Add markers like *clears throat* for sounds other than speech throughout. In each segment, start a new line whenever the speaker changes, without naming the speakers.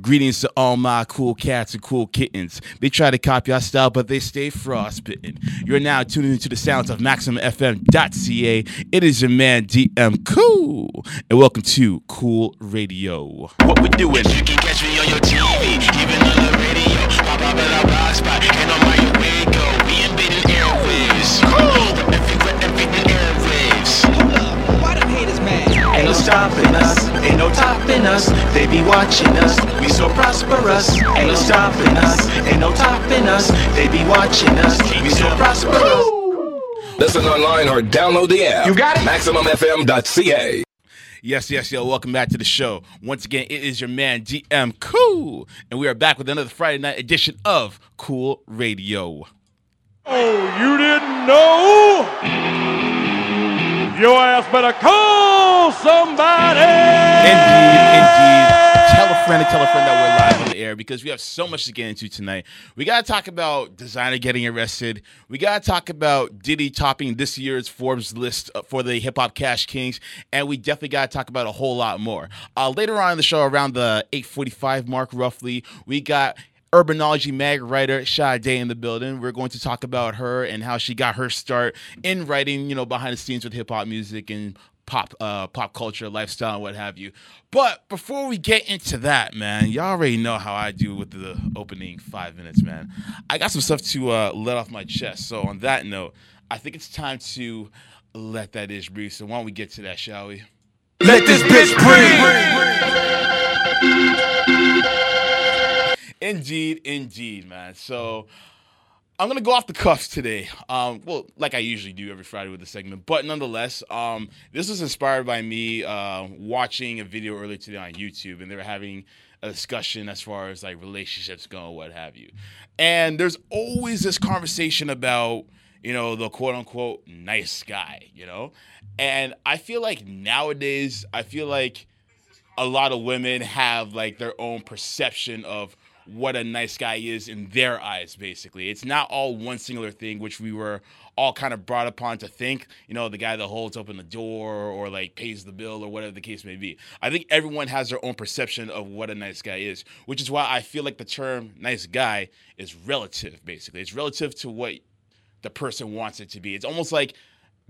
Greetings to all my cool cats and cool kittens. They try to copy our style, but they stay frostbitten. You're now tuning into the sounds of MaximumFM.ca. It is your man DM Cool, and welcome to Cool Radio. What we doing?
You can catch me on your TV, even on the radio. Pop up rock spot, and on my way stopping us, ain't no topping us. They be watching us, we so prosperous. Ain't no stopping us, ain't no topping us. They be watching us, we so prosperous.
Listen online or download the app.
You got it?
MaximumFM.ca.
Yes, yes, yo, welcome back to the show. Once again, it is your man DM Cool, and we are back with another Friday night edition of Cool Radio.
Oh, you didn't know? Your ass better call somebody.
Indeed, indeed. Tell a friend tell a friend that we're live on the air because we have so much to get into tonight. We got to talk about Desiigner getting arrested. We got to talk about Diddy topping this year's Forbes list uh, for the Hip Hop Cash Kings, and we definitely got to talk about a whole lot more. Uh, later on in the show, around the 8:45 mark, roughly, we got. Urbanology mag writer Sade in the building. We're going to talk about her and how she got her start in writing, you know, behind the scenes with hip hop music and pop uh pop culture, lifestyle, and what have you. But before we get into that, man, y'all already know how I do with the opening five minutes, man. I got some stuff to uh, let off my chest. So on that note, I think it's time to let that ish breathe. So why don't we get to that, shall we?
Let this bitch breathe.
Indeed, indeed, man. So I'm gonna go off the cuffs today. Um, well, like I usually do every Friday with the segment, but nonetheless, um, this was inspired by me uh, watching a video earlier today on YouTube, and they were having a discussion as far as like relationships go, what have you. And there's always this conversation about you know the quote unquote nice guy, you know, and I feel like nowadays, I feel like a lot of women have like their own perception of what a nice guy is in their eyes basically. It's not all one singular thing which we were all kind of brought upon to think you know the guy that holds open the door or like pays the bill or whatever the case may be. I think everyone has their own perception of what a nice guy is which is why i feel like the term nice guy is relative basically. It's relative to what the person wants it to be. It's almost like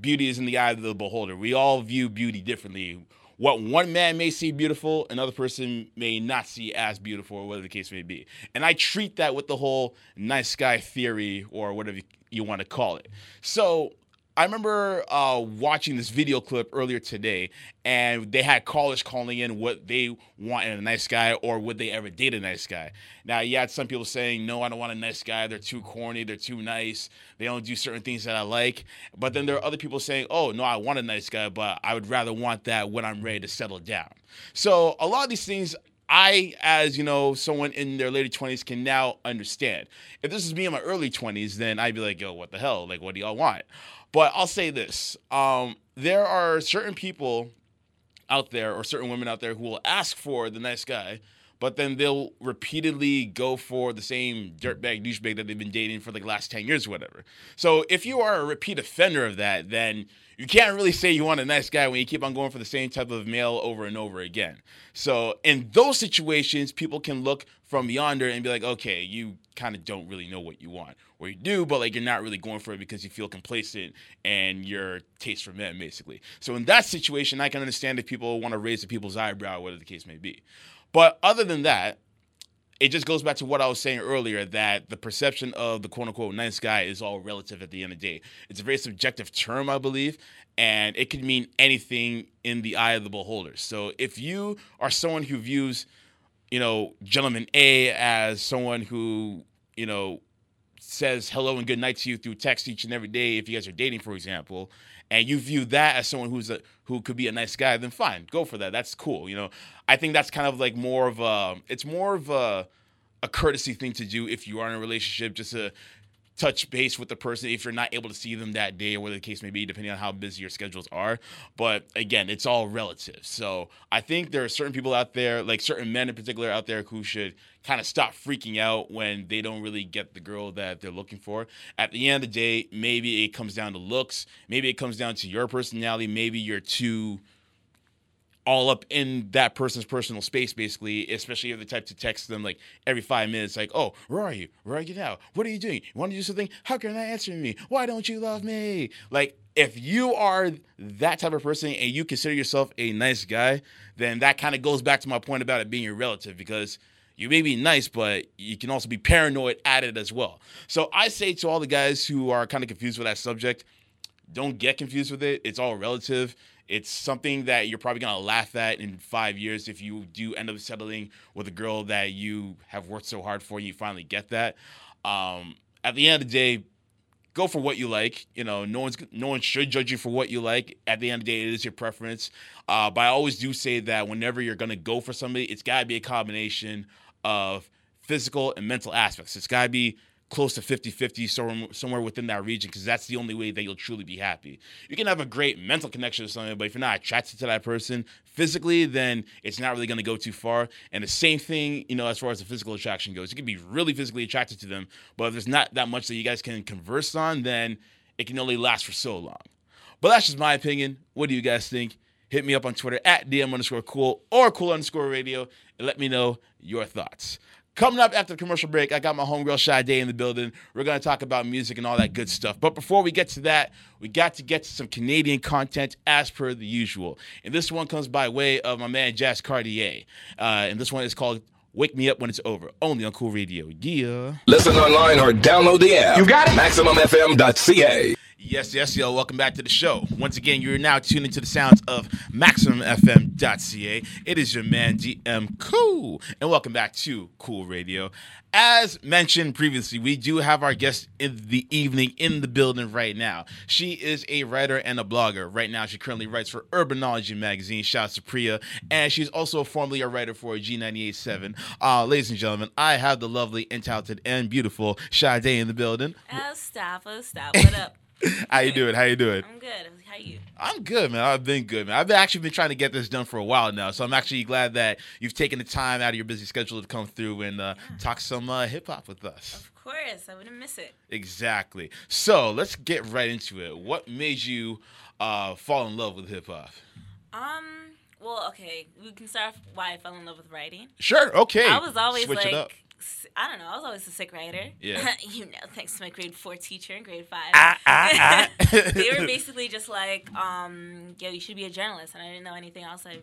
beauty is in the eye of the beholder. We all view beauty differently what one man may see beautiful, another person may not see as beautiful, or whatever the case may be. And I treat that with the whole nice guy theory, or whatever you want to call it. So I remember uh, watching this video clip earlier today, and they had callers calling in what they want in a nice guy, or would they ever date a nice guy. Now, you had some people saying, "No, I don't want a nice guy. They're too corny. They're too nice. They don't do certain things that I like." But then there are other people saying, "Oh, no, I want a nice guy, but I would rather want that when I'm ready to settle down." So a lot of these things I, as you know, someone in their late twenties, can now understand. If this is me in my early twenties, then I'd be like, "Yo, what the hell? Like, what do y'all want?" But I'll say this: um, there are certain people out there, or certain women out there, who will ask for the nice guy, but then they'll repeatedly go for the same dirtbag douchebag that they've been dating for like the last 10 years or whatever. So if you are a repeat offender of that, then you can't really say you want a nice guy when you keep on going for the same type of male over and over again. So in those situations, people can look from yonder and be like, okay, you kind of don't really know what you want. Or you do, but like you're not really going for it because you feel complacent and your taste for men, basically. So in that situation, I can understand if people want to raise the people's eyebrow, whatever the case may be. But other than that, it just goes back to what I was saying earlier that the perception of the quote unquote nice guy is all relative at the end of the day. It's a very subjective term, I believe, and it can mean anything in the eye of the beholder. So if you are someone who views, you know, gentleman A as someone who, you know, says hello and good night to you through text each and every day if you guys are dating, for example, and you view that as someone who's a who could be a nice guy, then fine, go for that. That's cool. You know, I think that's kind of like more of a it's more of a a courtesy thing to do if you are in a relationship, just to touch base with the person if you're not able to see them that day or whatever the case may be, depending on how busy your schedules are. But again, it's all relative. So I think there are certain people out there, like certain men in particular out there, who should kind of stop freaking out when they don't really get the girl that they're looking for. At the end of the day, maybe it comes down to looks, maybe it comes down to your personality, maybe you're too all up in that person's personal space, basically, especially if the type to text them like every five minutes, like, oh, where are you? Where are you now? What are you doing? You want to do something? How can I answer me? Why don't you love me? Like, if you are that type of person and you consider yourself a nice guy, then that kind of goes back to my point about it being your relative because you may be nice, but you can also be paranoid at it as well. So I say to all the guys who are kind of confused with that subject, don't get confused with it. It's all relative. It's something that you're probably gonna laugh at in five years if you do end up settling with a girl that you have worked so hard for. And you finally get that. Um, at the end of the day, go for what you like. You know, no one's no one should judge you for what you like. At the end of the day, it is your preference. Uh, but I always do say that whenever you're gonna go for somebody, it's gotta be a combination of physical and mental aspects. It's gotta be close to 50-50 somewhere, somewhere within that region because that's the only way that you'll truly be happy. You can have a great mental connection with somebody but if you're not attracted to that person physically then it's not really going to go too far. And the same thing you know as far as the physical attraction goes you can be really physically attracted to them but if there's not that much that you guys can converse on then it can only last for so long. But that's just my opinion. What do you guys think? Hit me up on twitter at dm underscore cool or cool underscore radio and let me know your thoughts Coming up after the commercial break, I got my homegirl Sade in the building. We're going to talk about music and all that good stuff. But before we get to that, we got to get to some Canadian content as per the usual. And this one comes by way of my man Jazz Cartier. Uh, and this one is called Wake Me Up When It's Over, only on Cool Radio. Yeah.
Listen online or download the app. You got it? MaximumFM.ca.
Yes, yes, yo. Welcome back to the show. Once again, you're now tuning to the sounds of MaximumFM.ca. It is your man, DM Cool. And welcome back to Cool Radio. As mentioned previously, we do have our guest in the evening in the building right now. She is a writer and a blogger. Right now, she currently writes for Urbanology magazine. Shouts to Priya. And she's also formerly a writer for G987. Uh, ladies and gentlemen, I have the lovely and talented and beautiful Sade in the building.
Oh, stop. Oh. What up? *laughs*
How you doing? How you doing?
I'm good. How you?
I'm good, man. I've been good, man. I've actually been trying to get this done for a while now, so I'm actually glad that you've taken the time out of your busy schedule to come through and uh, talk some uh, hip hop with us.
Of course. I wouldn't miss it.
Exactly. So let's get right into it. What made you uh, fall in love with hip hop?
Um. Well, okay. We can start off why I fell in love with writing.
Sure. Okay.
I was always
Switch it up.
like, I don't know. I was always a sick writer.
Yeah. *laughs*
you know, thanks to my grade four teacher in grade five.
Ah, ah, ah. *laughs*
they were *laughs* basically just like, um, yo, you should be a journalist, and I didn't know anything else I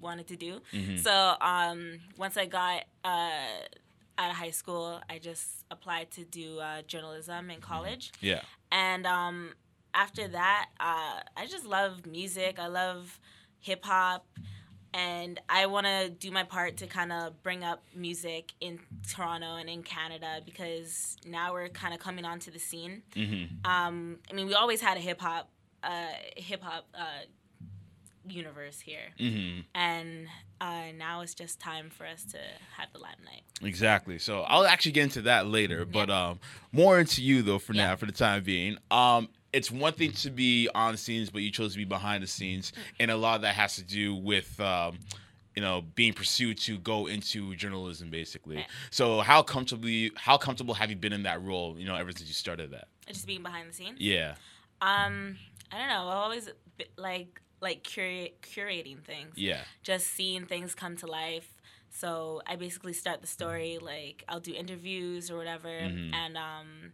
wanted to do.
Mm-hmm.
So um, once I got uh, out of high school, I just applied to do uh, journalism in college.
yeah.
And um, after that, uh, I just love music. I love hip hop. And I want to do my part to kind of bring up music in Toronto and in Canada because now we're kind of coming onto the scene. Um, I mean, we always had a hip hop, uh, hip hop uh, universe here, and uh, now it's just time for us to have the limelight.
Exactly. So I'll actually get into that later, but um, more into you though for now, for the time being. Um, it's one thing to be on scenes, but you chose to be behind the scenes, and a lot of that has to do with. Um, you know, being pursued to go into journalism, basically.
Right.
So, how comfortably, how comfortable have you been in that role? You know, ever since you started that.
Just being behind the scenes.
Yeah.
Um, I don't know. I've always like like curate curating things.
Yeah.
Just seeing things come to life. So I basically start the story like I'll do interviews or whatever, and um,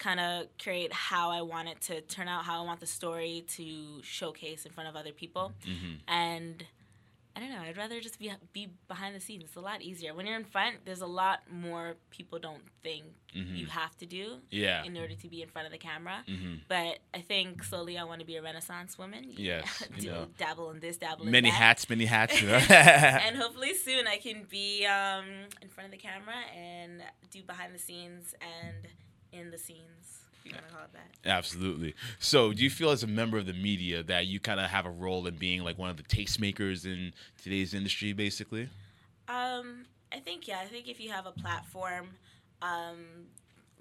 kind of create how I want it to turn out, how I want the story to showcase in front of other people, mm-hmm. and. I don't know. I'd rather just be be behind the scenes. It's a lot easier. When you're in front, there's a lot more people don't think mm-hmm. you have to do
Yeah.
in order to be in front of the camera. Mm-hmm. But I think slowly I want to be a Renaissance woman.
Yes, you *laughs* know.
dabble in this, dabble in
Many
that.
hats, many hats. You know? *laughs*
and *laughs* hopefully soon I can be um, in front of the camera and do behind the scenes and in the scenes. If you want to call it that.
Absolutely. So, do you feel as a member of the media that you kind of have a role in being like one of the tastemakers in today's industry, basically?
Um, I think yeah. I think if you have a platform um,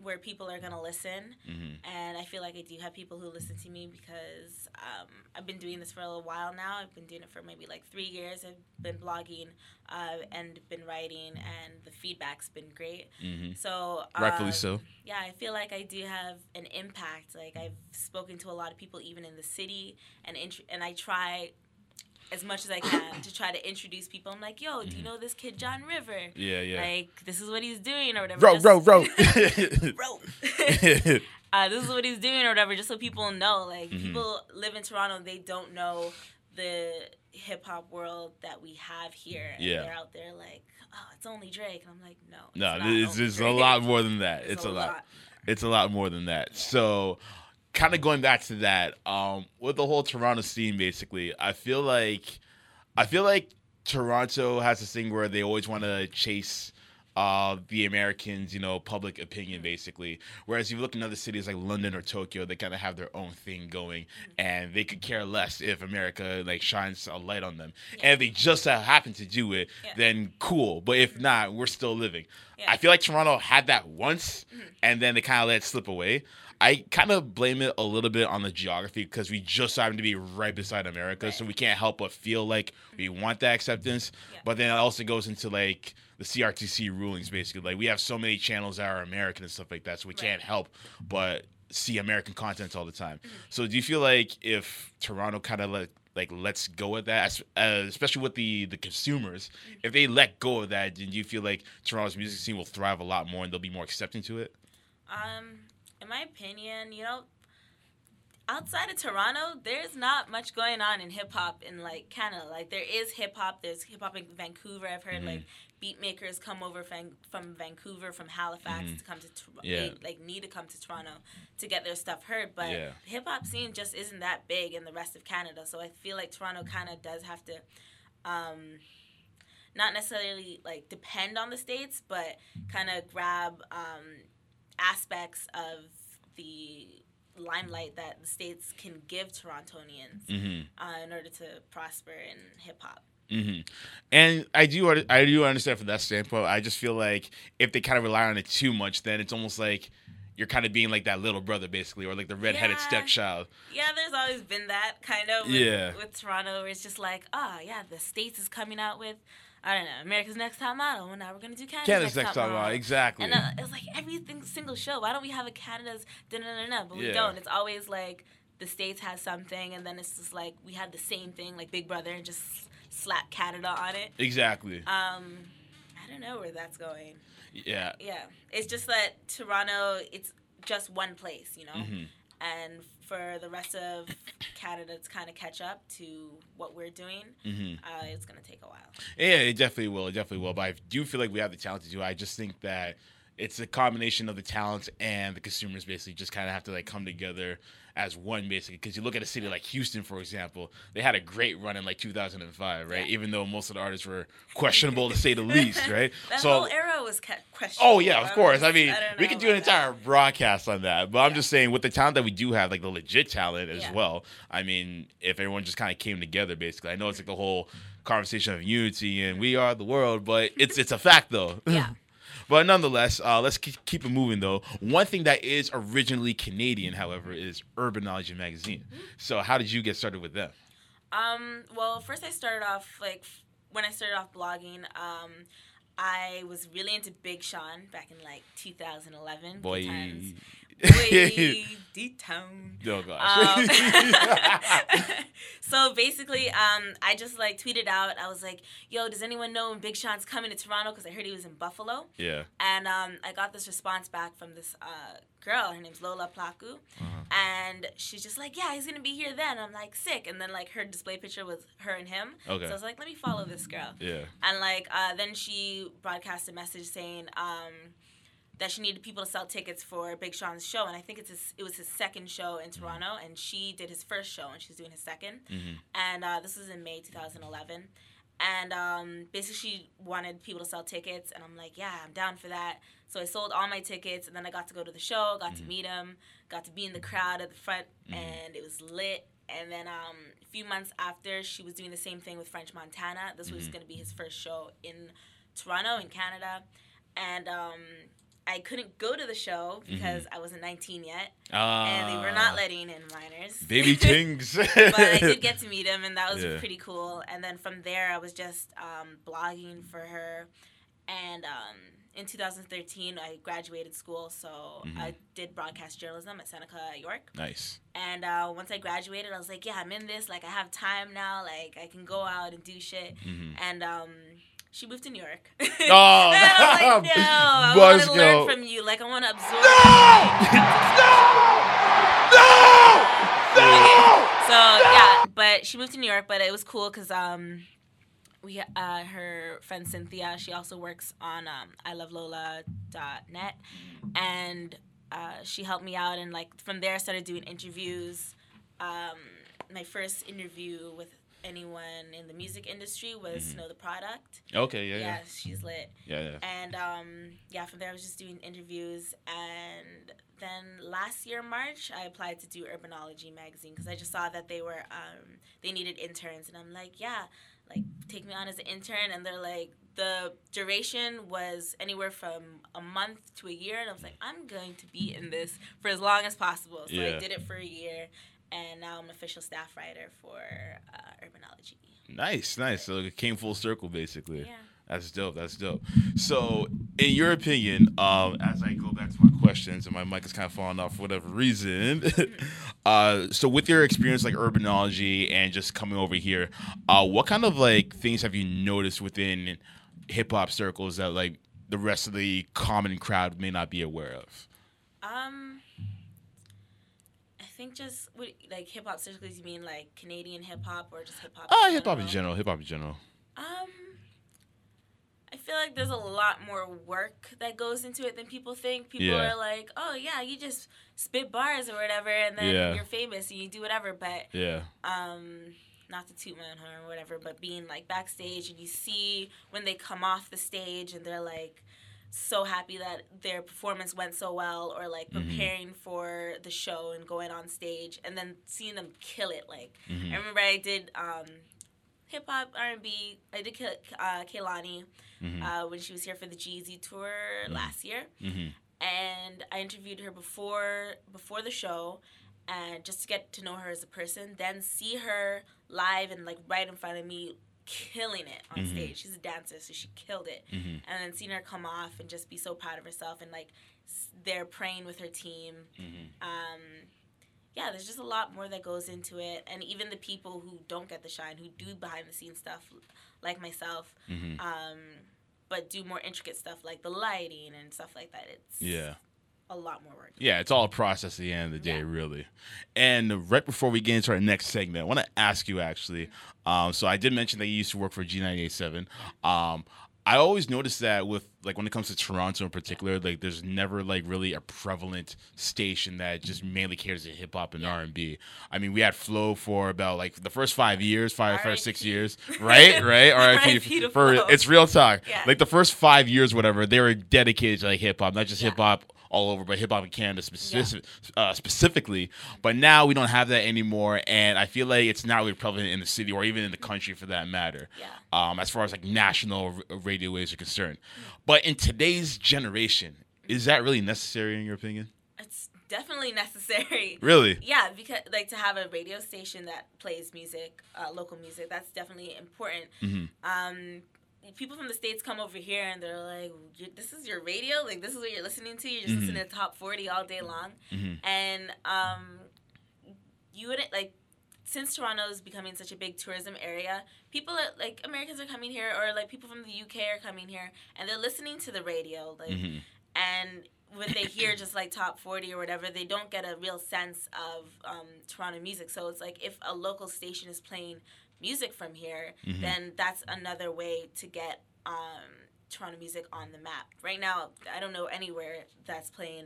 where people are gonna listen, and I feel like I do have people who listen to me because um, I've been doing this for a little while now. I've been doing it for maybe like three years. I've been blogging uh, and been writing, and the feedback's been great. So
Rightfully
um,
so.
yeah, I feel like I do have an impact. Like I've spoken to a lot of people, even in the city, and int- and I try. As much as I can to try to introduce people. I'm like, yo, do you know this kid John River?
Mm-hmm. Yeah, yeah.
Like this is what he's doing or whatever.
Bro,
just-
bro, bro.
bro. uh, this is what he's doing or whatever, just so people know. Like
Mm-hmm.
people live in Toronto, they don't know the hip hop world that we have here. And
Yeah.
they're out there like, oh, it's only Drake, and I'm like, no, it's
no,
not
it's,
only
it's a lot more than that.
It's
It's,
a
a lot.
lot.
It's a lot more than that. So, kind of going back to that, um, with the whole Toronto scene, basically, I feel like, I feel like Toronto has this thing where they always want to chase. Uh, the Americans, you know, public
Mm-hmm.
opinion, basically. Whereas if you look in other cities like London or Tokyo, they kind of have their own thing going,
Mm-hmm.
and they could care less if America like shines a light on them. And if they just uh, happen to do it,
Yeah.
then cool. But if not, we're still living.
Yeah.
I feel like Toronto had that once,
Mm-hmm.
and then they kind of let it slip away. I kind of blame it a little bit on the geography because we just happen to be right beside America, so we can't help but feel like we want that acceptance.
Yeah.
But then it also goes into like the CRTC rulings, basically. Like we have so many channels that are American and stuff like that, so we can't help but see American content all the time.
Mm-hmm.
So do you feel like if Toronto kind of like like lets go of that, as- uh, especially with the the consumers,
Mm-hmm.
if they let go of that, then do you feel like Toronto's music scene will thrive a lot more and they'll be more accepting to it?
Um, in my opinion, you know, outside of Toronto, there's not much going on in hip hop in like Canada. Like there is hip hop. There's hip hop in Vancouver. I've heard like beat makers come over from, from Vancouver, from Halifax to come to Toronto.
Yeah.
Like need to come to Toronto to get their stuff heard. But
Yeah.
hip hop scene just isn't that big in the rest of Canada. So I feel like Toronto kind of does have to. Um, not necessarily like depend on the states, but kind of grab um, aspects of the limelight that the states can give Torontonians
Mm-hmm.
uh, in order to prosper in hip hop.
hmm And I do I do understand from that standpoint. I just feel like if they kind of rely on it too much, then it's almost like you're kind of being like that little brother, basically, or like the redheaded
Yeah.
stepchild.
Yeah, there's always been that kind of with,
Yeah.
with Toronto, where it's just like, oh yeah, the states is coming out with, I don't know, America's Next Top Model. and now we're gonna do Canada's,
Canada's
Next,
Next
Top
Top Model,
Model.
exactly.
And uh, it's like everything single show. Why don't we have a Canada's da na na na? But we
Yeah.
don't. It's always like the states has something, and then it's just like we have the same thing, like Big Brother, and just slap Canada on it.
Exactly.
Um, I don't know where that's going.
yeah.
Yeah, it's just that Toronto, it's just one place, you know,
Mm-hmm.
and for the rest of Canada to kind of catch up to what we're doing,
Mm-hmm.
uh, it's gonna take a while.
Yeah, it definitely will. It definitely will. But I do feel like we have the talent to do it. I just think that it's a combination of the talent and the consumers basically just kind of have to like come together as one basically because you look at a city like houston for example they had a great run in like 2005 right
Yeah.
even though most of the artists were questionable to say the *laughs* least right
That
so
whole era was questionable.
Oh yeah, of course. I mean,
I
we could do an
about that.
entire broadcast on that. But I'm just saying, with the talent that we do have, like the legit talent as
Yeah.
well. I mean, if everyone just kind of came together, basically, I know it's like the whole conversation of unity and we are the world, but it's it's a fact though.
Yeah. *laughs*
but nonetheless, uh, let's keep, keep it moving though. One thing that is originally Canadian, however, is Urbanology Magazine.
Mm-hmm.
So how did you get started with them?
Um, well, first I started off like when I started off blogging. Um, I was really into Big Sean back in like 2011.
Boy.
Times. Boy, D-Town.
Oh gosh.
Um, *laughs* *laughs* so basically, um, I just like tweeted out. I was like, "Yo, does anyone know when Big Sean's coming to Toronto?" Because I heard he was in Buffalo.
yeah.
And um, I got this response back from this uh, girl. Her name's Lola Plaku. And she's just like, yeah, he's going to be here then. I'm like, sick. And then, like, her display picture was her and him.
Okay.
So I was like, let me follow this girl.
Yeah.
And, like, uh, then she broadcast a message saying um, that she needed people to sell tickets for Big Sean's show. And I think it's his, it was his second show in Toronto. And she did his first show, and she's doing his 2nd And uh, this was in May 2011. And um, basically, she wanted people to sell tickets, and I'm like, yeah, I'm down for that. So I sold all my tickets, and then I got to go to the show, got to meet him, got to be in the crowd at the front, and it was lit. And then um, a few months after, she was doing the same thing with French Montana. This was going to be his first show in Toronto, in Canada. And um, I couldn't go to the show because I wasn't 19 yet, and they were not letting in minors.
Ah, Baby *laughs* Kings.
but I did *laughs* get to meet him, and that was
Yeah.
pretty cool. And then from there, I was just um, blogging for her, and um, in 2013 I graduated school, so
Mm-hmm.
I did broadcast journalism at Seneca York.
Nice.
And uh, once I graduated, I was like, yeah, I'm in this. Like, I have time now. Like, I can go out and do shit. And um, she moved to New York. *laughs*
Oh,
and I was like, no, I want to *laughs* learn from you. Like, I want to absorb. No! *laughs* No! No! No! So yeah, but she moved to New York, but it was cool because um, we uh, her friend Cynthia, she also works on um, ilovelola.net, and uh, she helped me out, and like from there I started doing interviews. Um, my first interview with anyone in the music industry was Know the Product.
Okay. Yeah.
Yeah,
Yeah.
she's lit.
Yeah. yeah.
And um, yeah, from there I was just doing interviews. And then last year March, I applied to do Urbanology magazine because I just saw that they were um, they needed interns, and I'm like, yeah, like take me on as an intern. And they're like, the duration was anywhere from a month to a year, and I was like, I'm going to be in this for as long as possible. So
Yeah.
I did it for a year. And now I'm an official staff writer for uh, Urbanology.
Nice, nice. So it came full circle, basically.
Yeah.
That's dope. That's dope. So, in your opinion, um, as I go back to my questions, and my mic is kind of falling off for whatever reason. *laughs* uh, so, with your experience like urbanology and just coming over here, uh, what kind of like things have you noticed within hip hop circles that like the rest of the common crowd may not be aware of?
Um, think just what, like hip hop circles. You mean like Canadian hip hop or just hip hop?
Uh, hip hop in general. Hip hop in general.
Um, I feel like there's a lot more work that goes into it than people think. People
Yeah.
are like, "Oh yeah, you just spit bars or whatever, and then
Yeah.
you're famous and you do whatever." But
Yeah.
um not to toot my own horn or whatever, but being like backstage and you see when they come off the stage and they're like so happy that their performance went so well or like preparing for the show and going on stage and then seeing them kill it like I remember I did um hip hop R&B I did uh, Kehlani uh, when she was here for the Jeezy tour last year. And I interviewed her before before the show and just to get to know her as a person then see her live and like right in front of me killing it on stage. She's a dancer so she killed it. And then seeing her come off and just be so proud of herself and like s- they're praying with her team. Um, yeah there's just a lot more that goes into it. And even the people who don't get the shine who do behind the scenes stuff like myself um, but do more intricate stuff like the lighting and stuff like that it's
Yeah.
A lot more work
Yeah, it's all a process at the end of the day,
Yeah.
really. And right before we get into our next segment, I want to ask you actually. Um, so I did mention that you used to work for G987. Um, I always noticed that with like when it comes to Toronto in particular, like there's never like really a prevalent station that just mainly caters to hip hop and R and B. I mean, we had Flow for about like the first five years, five, five, six years, right? *laughs* Right? R.I.P. For
Flow.
it's real talk.
Yeah.
Like the first five years, whatever, they were dedicated to like hip hop, not just
Yeah.
hip hop all over, but hip hop in Canada specific, uh, specifically. But now we don't have that anymore, and I feel like it's not really prevalent in the city or even in the country for that matter.
Yeah.
Um, as far as like national r- radio waves are concerned, but in today's generation, is that really necessary in your opinion?
it's definitely necessary *laughs*
Really?
yeah because like to have a radio station that plays music uh, local music that's definitely important
Mm-hmm.
um people from the states come over here and they're like this is your radio? Like this is what you're listening to? You're just
Mm-hmm.
listening to top 40 all day long? And um you wouldn't like since Toronto's becoming such a big tourism area, people are like Americans are coming here or like people from the UK are coming here and they're listening to the radio like and when they hear just like top 40 or whatever they don't get a real sense of um, Toronto music. So it's like if a local station is playing music from here then that's another way to get um, Toronto music on the map. Right now I don't know anywhere that's playing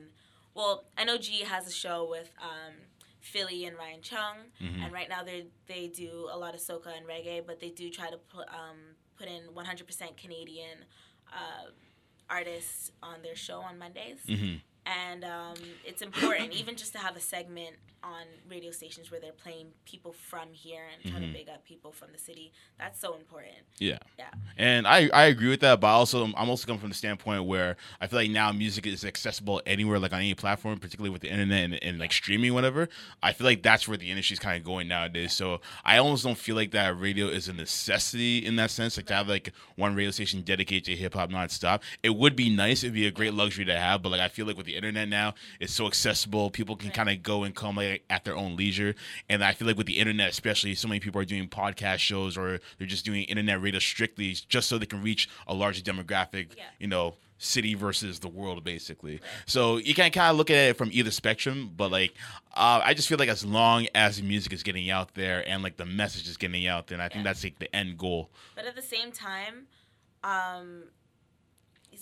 well NOG has a show with um, Philly and Ryan Chung, and right now they they do a lot of soca and reggae, but they do try to put um, put in 100% Canadian uh, artists on their show on Mondays, and um, it's important even just to have a segment on radio stations where they're playing people from here and trying to mm-hmm. big up people from the city. That's so important.
Yeah.
Yeah.
And I, I agree with that, but also I'm also coming from the standpoint where I feel like now music is accessible anywhere, like on any platform, particularly with the internet and, and like streaming, whatever. I feel like that's where the industry's kind of going nowadays. So I almost don't feel like that radio is a necessity in that sense, like to have like one radio station dedicated to hip hop nonstop. It would be nice, it'd be a great luxury to have, but like I feel like with the internet now, it's so accessible. People can kind of go and come like at their own leisure, and I feel like with the internet, especially, so many people are doing podcast shows or they're just doing internet radio strictly just so they can reach a larger demographic.
Yeah.
You know. City versus the world, basically. So you can kind of look at it from either spectrum, but like, uh, I just feel like as long as the music is getting out there and like the message is getting out there, and I think
Yeah.
that's like the end goal.
But at the same time, um,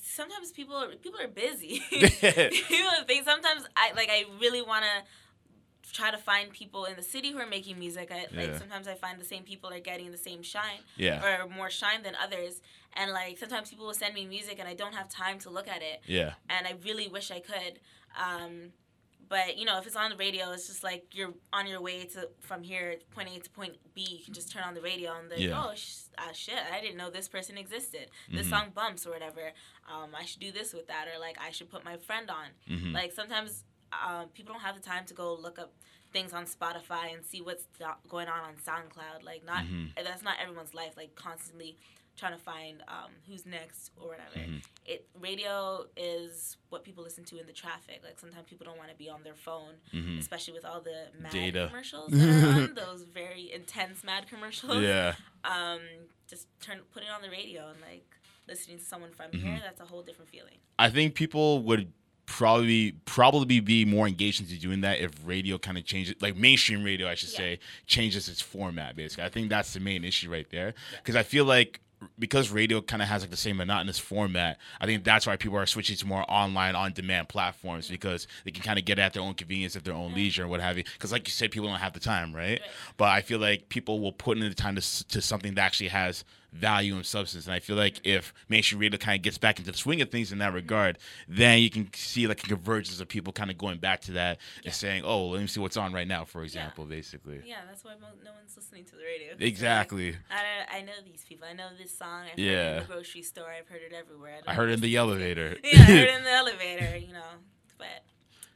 sometimes people people are busy. *laughs* *laughs* people think sometimes I like I really want to try to find people in the city who are making music. I, like sometimes I find the same people are getting the same shine,
Yeah.
or more shine than others. And like sometimes people will send me music and I don't have time to look at it,
Yeah.
and I really wish I could. Um, but you know, if it's on the radio, it's just like you're on your way to from here, point A to point B. You can just turn on the radio and like,
Yeah.
oh sh- uh, shit, I didn't know this person existed. This
Mm-hmm.
song bumps or whatever. Um, I should do this with that, or like I should put my friend on.
Mm-hmm.
Like sometimes um, people don't have the time to go look up things on Spotify and see what's going on on SoundCloud. Like not
Mm-hmm.
that's not everyone's life. Like constantly trying to find um, who's next or whatever.
Mm-hmm.
It radio is what people listen to in the traffic. Like sometimes people don't want to be on their phone, especially with all the mad
Mm-hmm. Data.
commercials *laughs* on those very intense mad commercials.
Yeah.
Um, just turn put it on the radio and like listening to someone from
Mm-hmm.
here. That's a whole different feeling.
I think people would probably probably be more engaged into doing that if radio kind of changes like mainstream radio I should
Yeah.
say changes its format basically. I think that's the main issue right there because I feel like because radio kind of has like the same monotonous format, I think that's why people are switching to more online on demand platforms mm-hmm. because they can kind of get at their own convenience at their own leisure and what have you. Because like you said, people don't have the time, right?
Right.
But I feel like people will put in the time to, to something that actually has value and substance. And I feel like if mainstream radio kind of gets back into the swing of things in that regard, then you can see like a convergence of people kind of going back to that and saying, "Oh, let me see what's on right now," for example, basically.
Yeah, that's why no one's listening to the radio. *laughs*
Exactly.
I, I know these people. I know this song. I've heard it
Yeah.
in the grocery store. I've heard it everywhere. don't
I heard it in the elevator. *laughs*
Yeah, I heard it in the elevator. You know, but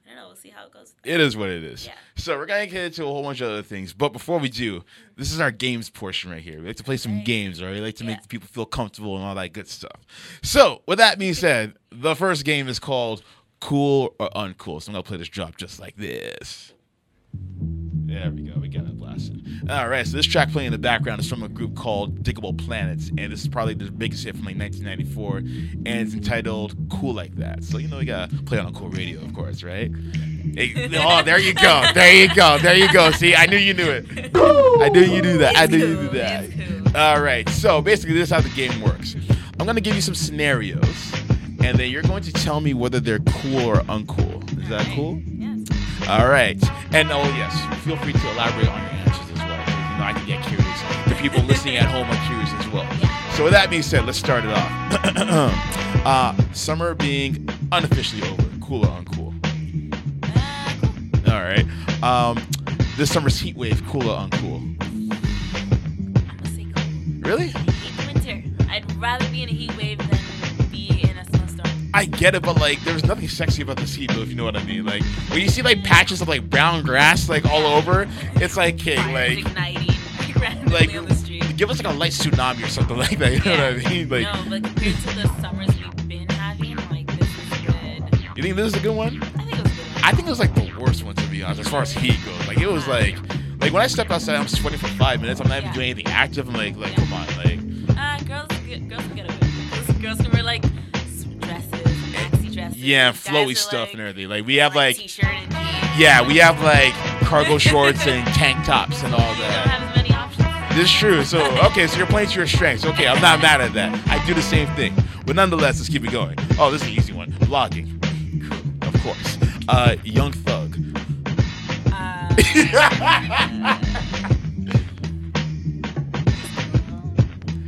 I don't know. We'll see how it goes.
It is what it is.
Yeah.
So we're gonna get into a whole bunch of other things, but before we do, mm-hmm. this is our games portion right here. We like to play some
Right.
games, right? We like to
Yeah.
make people feel comfortable and all that good stuff. So with that being said, the first game is called Cool or Uncool. So I'm gonna play this drop just like this. There we go. We got it blasted. All right. So this track playing in the background is from a group called Digable Planets, and this is probably the biggest hit from like 1994, and it's entitled "Cool Like That." So you know we gotta play on a cool radio, of course, right? Hey, oh, there you go. There you go. There you go. See, I knew you knew it. I knew you knew that. I knew you knew that. All right. So basically, this is how the game works. I'm gonna give you some scenarios, and then you're going to tell me whether they're cool or uncool. Is that cool?
Yes.
All right. And oh yes, feel free to elaborate on your answers I can get curious. The people listening at home are curious as well. So with that being said, let's start it off. *clears throat* uh, summer being unofficially over. Cool or uncool?
Uh, cool.
All right. Um, this summer's heat wave. Cool or uncool?
I'm gonna say cool.
Really?
I hate winter. I'd rather be in a heat wave than
I get it, but like, there's nothing sexy about this heat, though, if you know what I mean. Like, when you see like patches of like brown grass like all over, it's like, okay, like,
igniting *laughs* like,
like,
on the street.
give us like a light tsunami or something *laughs* like that. You know what I mean? Like,
no, but compared to the summers we've been having, like this is good.
you think this is a good one?
I think it was good. One.
I think it was like the worst one to be honest, as far as heat goes. Like, it was like, like when I step outside, I'm sweating for five minutes. I'm not even
Yeah.
doing anything active. I'm like, like, come on, like.
Uh, girls, get, girls can get away it. Girls can wear like
Yeah, flowy stuff
like,
and everything. Like we have like,
jeans.
yeah, we have like cargo *laughs* shorts and tank tops and all
You don't
that.
have as many options.
This is true. So okay, so you're playing to your strengths. Okay, I'm not mad at that. I do the same thing. But nonetheless, let's keep it going. Oh, this is an easy one. Blogging. Of course. Uh, Young Thug.
Uh, *laughs* *laughs*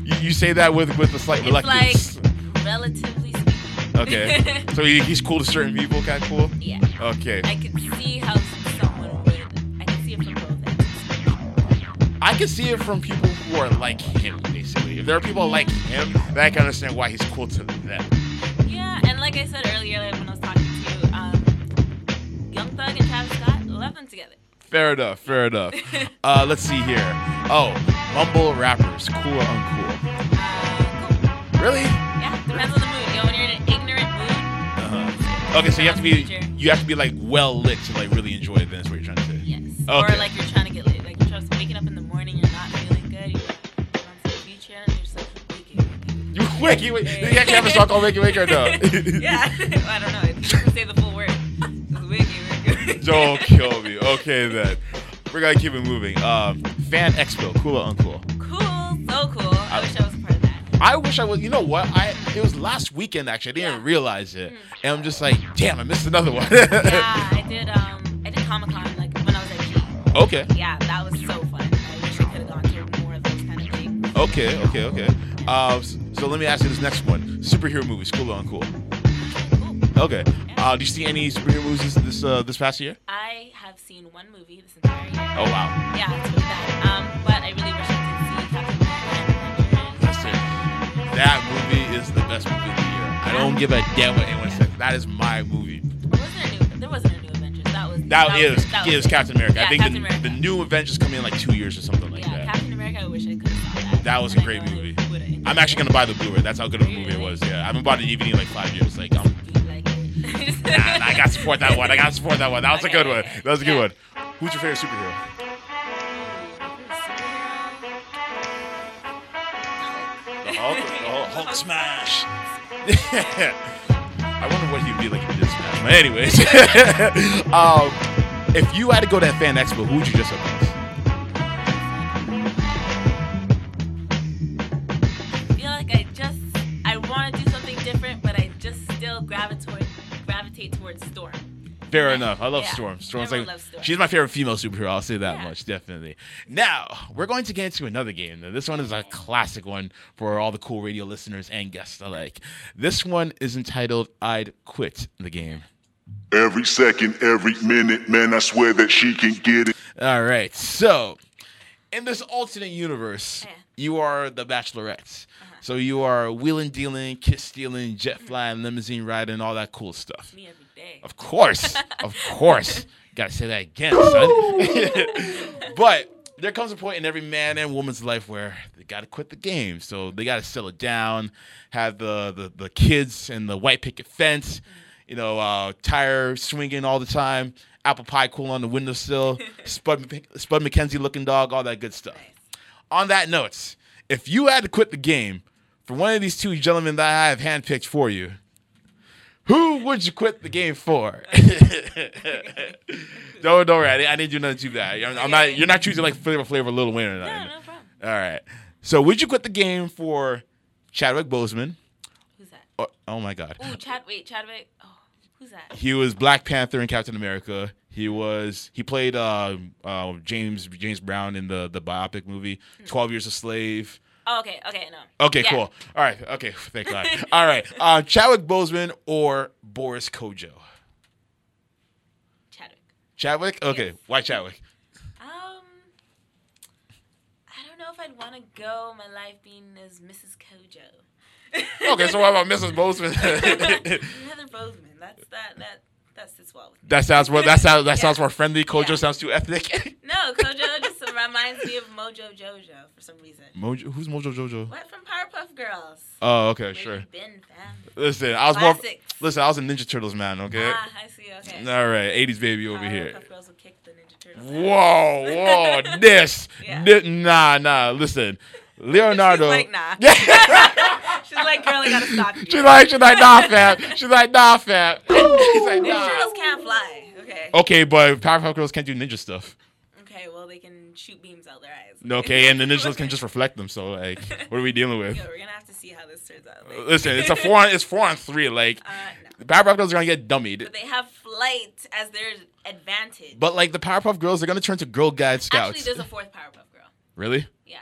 You, you say that with with a slight
it's like
reluctance. Okay. *laughs* So he, he's cool to certain people. Kind of cool.
yeah.
Okay.
I could see how someone would
I can see it from people who are like him, basically. If there are people like him, then I can understand why he's cool to them.
Yeah, and like I said earlier, like when I was talking to you, um, Young Thug and Travis Scott, love them together.
Fair enough, fair enough. *laughs* Uh, let's see here. Oh, mumble rappers, cool or uncool?
Uh, cool.
Really?
Yeah, depends on the
Okay, so you have to be you have to be like well lit to like really enjoy it. Then that's what you're trying to say.
yes.
Okay.
Or like you're trying to get lit. Like you're just waking up in the morning, you're not feeling good. You run to the beach here, and you're just like, wakey.
You wakey, wakey. You actually have a song called Wakey Wakey or no? *laughs*
Yeah, *laughs* I don't know. It doesn't say the full word. It's wakey, wakey.
Don't kill me. Okay then. We're gonna keep it moving. Um, Fan Expo, cool or uncool?
Cool, so cool. I wish I
I wish I was. You know what? I it was last weekend actually. I didn't
Yeah.
realize it, and I'm just like, damn, I missed another one.
Yeah, *laughs* I did. Um, I did Comic Con like when I was at
okay.
Yeah, that was so fun. I wish I could have gone to more of those kind of things.
Okay. Okay. Okay. S- so let me ask you this next one: superhero movies, cool or uncool?
Cool.
Okay. Uh, do you see any superhero movies this this, uh, this past year?
I have seen one movie this entire year.
Oh wow.
Yeah, it's really bad. Um, but I really wish
that movie is the best movie of the year. I don't give a damn what anyone says. That is my movie.
Or wasn't a new? There wasn't a new Avengers. That was
That is
that
is. Captain America.
Yeah,
I
think
the,
America.
the new Avengers come in like two years or something like
yeah,
that.
Captain America. I wish I could have saw that.
That was a
And I
great movie. I'm actually gonna buy the Blu-ray. That's how good of a movie it was. Yeah, I haven't bought a DVD in like five years. Like, I'm.
Like
nah, I gotta support that one. I gotta support that one. That was a
Okay,
good one. That was a good
Yeah.
one. Who's your favorite superhero? Uh, the Hulk. *laughs* The Hulk, Hulk smash. *laughs* I wonder what he'd be like if he did smash. But anyways, *laughs* um, if you had to go to that fan expo, who would you just up
I feel like I just I want to do something different, but I just still gravitate gravitate towards Storm.
Fair enough. I love
Yeah.
Storm. Storm's
Everyone
like
Storm.
she's my favorite female superhero. I'll say that
Yeah.
much, definitely. Now we're going to get into another game. Now, this one is a classic one for all the cool radio listeners and guests alike. This one is entitled "I'd Quit the Game."
Every second, every minute, man, I swear that she can get it.
All right. So, in this alternate universe,
Yeah.
you are the Bachelorettes. Uh-huh. So you are wheeling, dealing, kiss stealing, jet flying, limousine riding, all that cool stuff.
Me every day.
Of course, of *laughs* course. Gotta say that again, son. *laughs* but there comes a point in every man and woman's life where they gotta quit the game. So they gotta settle down, have the the, the kids and the white picket fence, you know, uh, tire swinging all the time, apple pie cool on the windowsill, *laughs* Spud Spud MacKenzie looking dog, all that good stuff. On that note, if you had to quit the game for one of these two gentlemen that I have handpicked for you, who would you quit the game for? *laughs* don't don't worry, I didn't, I didn't do nothing too bad. I'm, I'm not. You're not choosing like Flavor Flav Lil Wayne or
No,
nothing.
no problem.
All right. So would you quit the game for Chadwick Boseman?
Who's that?
Oh, oh my God,
Ooh, Chad. Wait, Chadwick. Oh, who's that?
he was Black Panther and Captain America. He was he played uh, uh, James James Brown in the the biopic movie Twelve Years a Slave.
Oh, okay, okay, no.
Okay,
Yeah.
cool. All right. Okay, *laughs* thank God. All right. Uh, Chadwick Boseman or Boris Kodjoe?
Chadwick.
Chadwick. Okay.
Yes.
Why Chadwick?
Um, I don't know if I'd want to go my life being as Mrs. Kodjoe. *laughs*
Okay, so what about Mrs. Boseman? *laughs*
Heather Boseman. That's that that that sits well with me.
that sounds more. That sounds. That sounds more friendly. Kodjoe
Yeah.
sounds too ethnic.
No, Kodjoe reminds me of Mojo Jojo for some reason.
Mojo, who's Mojo Jojo?
What from Powerpuff Girls?
Oh, okay,
Where
sure.
been.
Listen, I was more.
Classics.
Listen, I was a Ninja Turtles man. Okay.
Ah, I see. Okay.
All right, '80s baby over here.
Powerpuff Girls will kick the Ninja Turtles.
Whoa, whoa, *laughs* this,
Yeah.
thi- nah, nah. Listen, Leonardo.
She's like, nah. *laughs* She's like, girl, I gotta stop you.
She's like, she's like, nah, fam. She's like, nah, fam. *laughs* She's like,
Ninja
nah.
Turtles can't fly. Okay.
Okay, but Powerpuff Girls can't do ninja stuff.
Okay, well, they can shoot beams out their eyes.
Okay, and the *laughs* ninjas can just reflect them. So, like, what are we dealing with?
Yo, we're gonna have to see how this turns out. Like,
Listen, it's a *laughs* four on. It's four on three. Like,
uh, no.
the Powerpuff Girls are gonna get dummied.
But they have flight as their advantage.
But like the Powerpuff Girls, they're gonna turn to Girl Guide Scouts.
Actually, there's a fourth Powerpuff Girl.
really?
Yeah.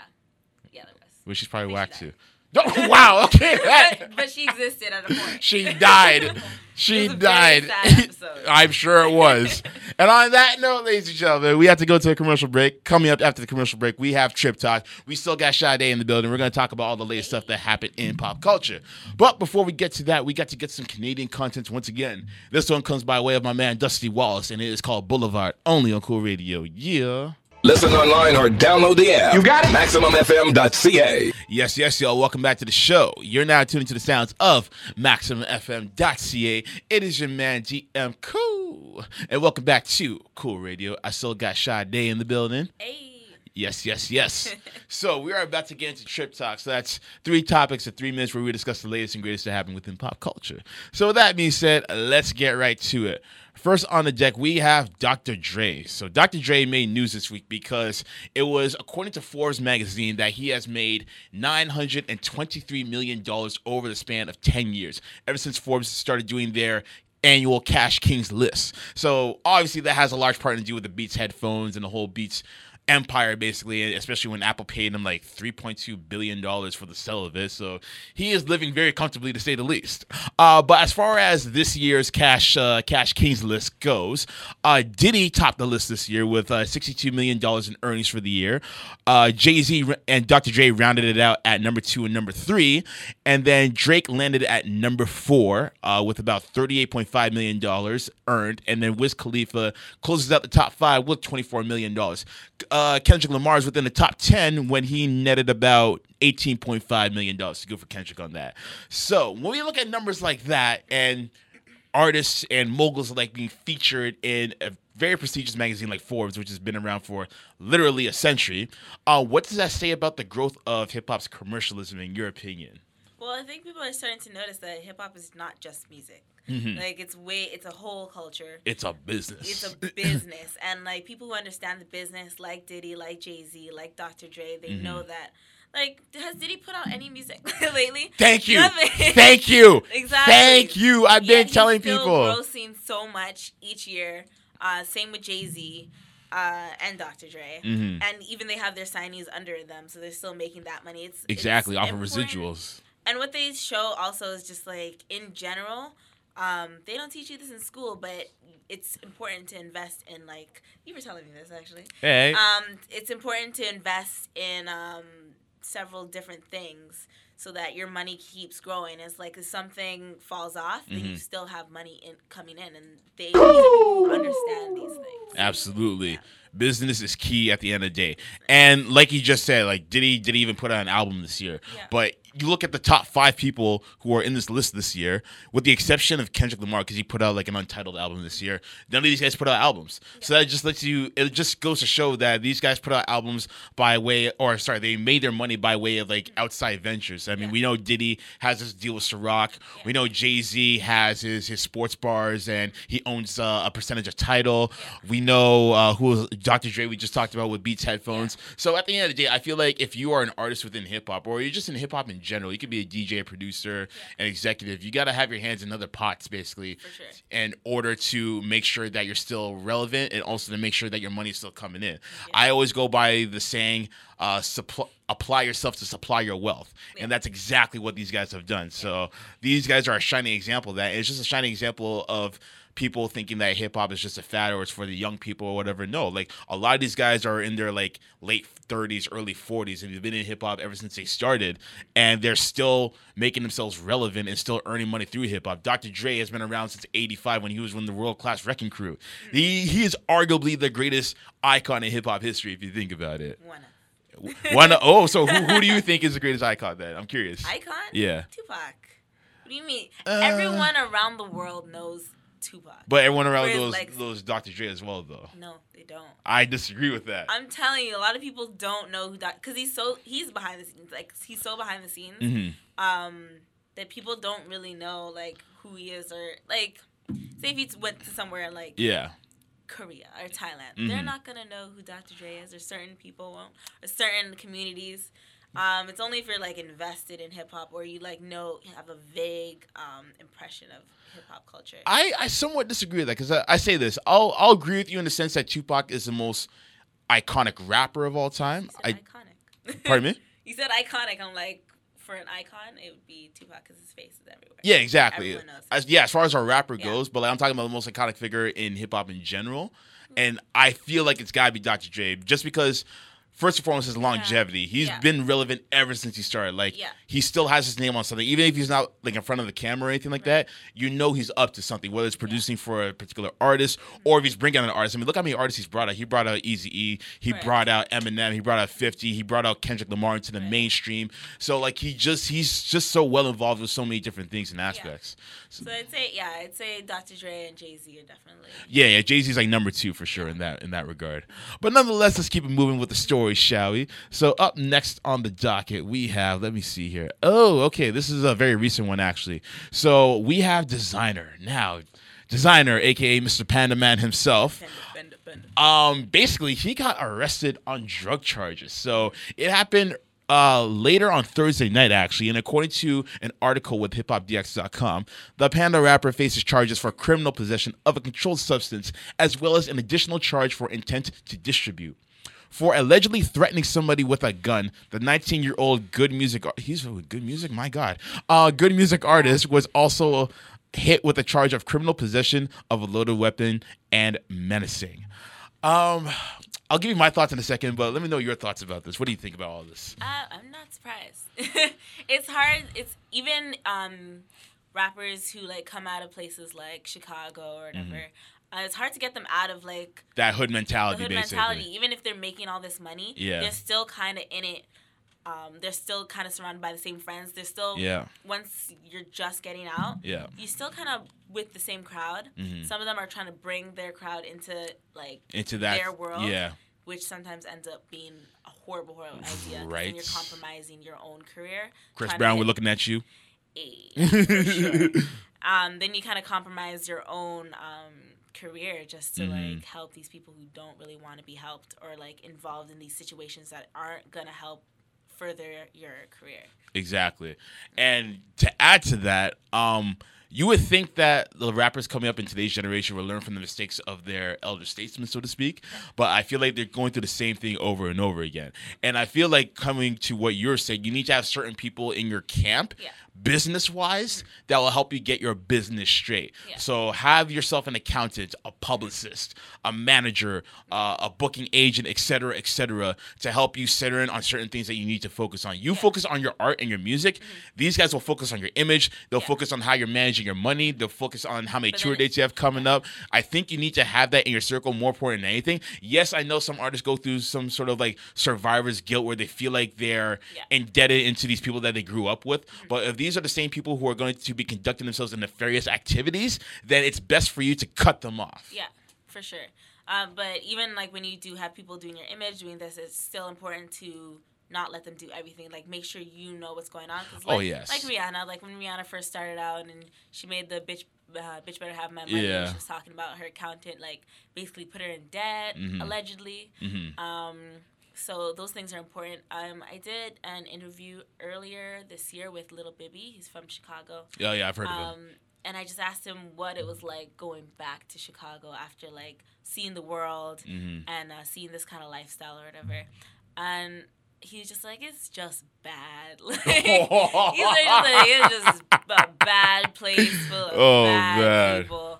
Yeah, there was.
Which is probably whack too. *laughs* Oh, wow. Okay.
But, but she existed at a point.
she died. *laughs* She
It was a very
died. *laughs* I'm sure it was. And on that note, ladies and gentlemen, we have to go to a commercial break. Coming up after the commercial break, we have Trip Talk. We still got Sade in the building. We're going to talk about all the latest stuff that happened in pop culture. But before we get to that, we got to get some Canadian content once again. This one comes by way of my man Dusty Wallace, and it is called Boulevard, only on Cool Radio. Yeah.
Listen online or download the app. You got it? MaximumFM.ca.
Yes, yes, y'all. Welcome back to the show. You're now tuning to the sounds of MaximumFM.ca. It is your man DM Cool, and welcome back to Cool Radio. I still got Sade in the building.
Hey.
Yes, yes, yes. *laughs* so we are about to get into trip talk. So that's three topics in three minutes where we discuss the latest and greatest that happened within pop culture. So with that being said, let's get right to it. First on the deck, we have Dr. Dre. So Dr. Dre made news this week because it was, according to Forbes magazine, that he has made $923 million over the span of 10 years, ever since Forbes started doing their annual Cash Kings list. So obviously that has a large part to do with the Beats headphones and the whole Beats empire basically especially when apple paid him like 3.2 billion dollars for the sale of it. So he is living very comfortably to say the least. Uh, but as far as this year's cash uh, cash kings list goes uh, diddy topped the list this year with uh, 62 million dollars in earnings for the year. Uh, jay-z and dr Dre rounded it out at number two and number three. And then drake landed at number four uh, with about 38.5 million dollars earned. And then wiz khalifa closes out the top five with 24 million dollars uh, Kendrick Lamar is within the top 10 when he netted about $18.5 million to go for Kendrick on that. So when we look at numbers like that and artists and moguls like being featured in a very prestigious magazine like Forbes, which has been around for literally a century, uh, what does that say about the growth of hip hop's commercialism, in your opinion?
Well, I think people are starting to notice that hip hop is not just music.
Mhm.
Like it's way, it's a whole culture.
It's a business.
It's a *laughs* business, and like people who understand the business, like Diddy, like Jay Z, like Dr. Dre, they
Mhm.
know that. Like, has Diddy put out any music *laughs* lately?
Thank you.
Nothing.
Thank you. *laughs*
exactly.
Thank you. I've been
Yet
telling
still
people.
grossing so much each year. Uh, same with Jay Z. Uh, and Dr. Dre,
Mhm.
and even they have their signees under them, so they're still making that money. It's
Exactly,
it's
off of residuals.
And what they show also is just like in general, um, they don't teach you this in school, but it's important to invest in like you were telling me this actually.
Hey.
Um, it's important to invest in um, several different things so that your money keeps growing. It's like if something falls off, then you
Mhm.
still have money in coming in, and they these are people who understand these things.
Absolutely. Business is key at the end of the day. And like you just said, like did he did he even put out an album this year? But you look at the top five people who are in this list this year, with the exception of Kendrick Lamar, because he put out like an untitled album this year. None of these guys put out albums. So that just lets you it just goes to show that these guys put out albums by way or sorry, they made their money by way of like outside ventures. I mean, we know Diddy has this deal with Ciroc. We know Jay-Z has his his sports bars and he owns uh, a percentage of Tidal. We know uh, who Dr. Dre we just talked about with Beats headphones. So at the end of the day, I feel like if you are an artist within hip hop or you're just in hip hop in general, you could be a DJ, a producer, an executive. You got to have your hands in other pots basically in order to make sure that you're still relevant and also to make sure that your money is still coming in. I always go by the saying, uh, supply, apply yourself to supply your wealth. And that's exactly what these guys have done. So these guys are a shining example of that. It's just a shining example of people thinking that hip hop is just a fad or it's for the young people or whatever. No, like a lot of these guys are in their like late 30s, early 40s, and they've been in hip hop ever since they started, and they're still making themselves relevant and still earning money through hip hop. Dr. Dre has been around since '85 when he was in the World Class Wreckin' Cru. He he is arguably the greatest icon in hip hop history if you think about it. One. Oh, so who, who do you think is the greatest icon then? I'm curious.
Icon?
Yeah.
Tupac. What do you mean?
Uh,
Everyone around the world knows Tupac.
But everyone around those those Dr. Dre as well though.
No, they don't.
I disagree with that.
I'm telling you, a lot of people don't know who Doc because he's so he's behind the scenes. Like he's so behind the scenes.
Mhm.
Um, that people don't really know like who he is or like say if he went to somewhere like
Yeah.
Korea or Thailand, they're
Mhm.
not gonna know who Dr. Dre is, or certain people won't, or certain communities. Um, it's only if you're like invested in hip hop or you like know have a vague um, impression of hip hop culture.
I, I somewhat disagree with that because I, I say this. I'll I'll agree with you in the sense that Tupac is the most iconic rapper of all time. I,
iconic. *laughs*
Pardon me?
You said iconic. I'm like, for an icon, it would be Tupac because his face is everywhere.
Yeah, exactly. As, yeah, as far as our rapper goes, but like I'm talking about the most iconic figure in hip hop in general, and I feel like it's got to be Dr. Dre, just because. First and foremost, his longevity. He's
Yeah.
been relevant ever since he started. Like
Yeah.
he still has his name on something, even if he's not like in front of the camera or anything like that. You know he's up to something, whether it's producing for a particular artist mm-hmm. or if he's bringing out an artist. I mean, look how many artists he's brought out. He brought out Easy E. He
Right.
brought out Eminem. He brought out Fifty. He brought out Kendrick Lamar into the mainstream. So like he just he's just so well involved with so many different things and aspects.
So I'd say, yeah, I'd say Dr. Dre and Jay Z are definitely.
Yeah, yeah, Jay Z's like number two for sure in that in that regard. But nonetheless, let's keep it moving with the story, shall we? So up next on the docket, we have. Let me see here. Oh, okay, this is a very recent one actually. So we have Desiigner now. Desiigner, aka Mr. Panda Man himself.
Bend it, bend.
Um, basically, he got arrested on drug charges. So it happened uh, later on Thursday night, actually. And according to an article with hiphopdx.com, the Panda rapper faces charges for criminal possession of a controlled substance, as well as an additional charge for intent to distribute. For allegedly threatening somebody with a gun, the 19-year-old G.O.O.D. Music he's G.O.O.D. Music, my God, uh, G.O.O.D. Music artist was also hit with a charge of criminal possession of a loaded weapon and menacing. Um, I'll give you my thoughts in a second, but let me know your thoughts about this. What do you think about all this?
Uh, I'm not surprised. *laughs* it's hard. It's even um, rappers who like come out of places like Chicago or whatever. Uh, it's hard to get them out of like
That hood mentality,
hood
basically.
mentality. Even if they're making all this money,
Yeah.
they're still kind of in it. Um, they're still kind of surrounded by the same friends. They're still
Yeah.
Once you're just getting out,
Yeah. Mm-hmm.
you still kind of with the same crowd. Some of them are trying to bring their crowd into like
Into that,
their world.
yeah,
which sometimes ends up being a horrible, horrible idea.
Right.
you're compromising your own career.
Chris Brown, we're looking at you.
a for sure. *laughs* Um, then you kind of compromise your own um, career just to
Mm-hmm.
like help these people who don't really want to be helped or like involved in these situations that aren't gonna help further your career.
Exactly. And to add to that, um, you would think that the rappers coming up in today's generation will learn from the mistakes of their elder statesmen, so to speak. But I feel like they're going through the same thing over and over again. And I feel like coming to what you're saying, you need to have certain people in your camp,
Yeah.
business wise, that will help you get your business straight.
Yeah.
So have yourself an accountant, a publicist, a manager, uh, a booking agent, et cetera, et cetera, to help you center in on certain things that you need to focus on. You focus on your art and your music. These guys will focus on your image. They'll
Mm-hmm. Yeah.
focus on how you're managing your money. They'll focus on how many
But
tour dates you have coming up. I think you need to have that in your circle more important than anything. Yes, I know some artists go through some sort of like survivor's guilt where they feel like they're
Yeah. Mm-hmm.
indebted into these people that they grew up with. But if these are the same people who are going to be conducting themselves in nefarious activities, then it's best for you to cut them off.
Yeah, for sure. Um, but even like when you do have people doing your image, doing this, it's still important to not let them do everything. Like make sure you know what's going on. 'Cause,
Oh,
like,
yes.
Like Rihanna, like when Rihanna first started out and she made the bitch, uh, bitch better have my money.
Yeah.
She was talking about her accountant, like basically put her in debt
Mm-hmm.
allegedly. Um, so those things are important. Um, I did an interview earlier this year with Little Bibby. He's from Chicago.
Oh yeah, I've heard of him.
Um, and I just asked him what it was like going back to Chicago after like seeing the world
Mm-hmm.
and uh, seeing this kind of lifestyle or whatever. And he's just like, it's just bad. *laughs* *laughs* Like, he's like, it's just a bad place full of *laughs*
Oh,
bad,
man.
people.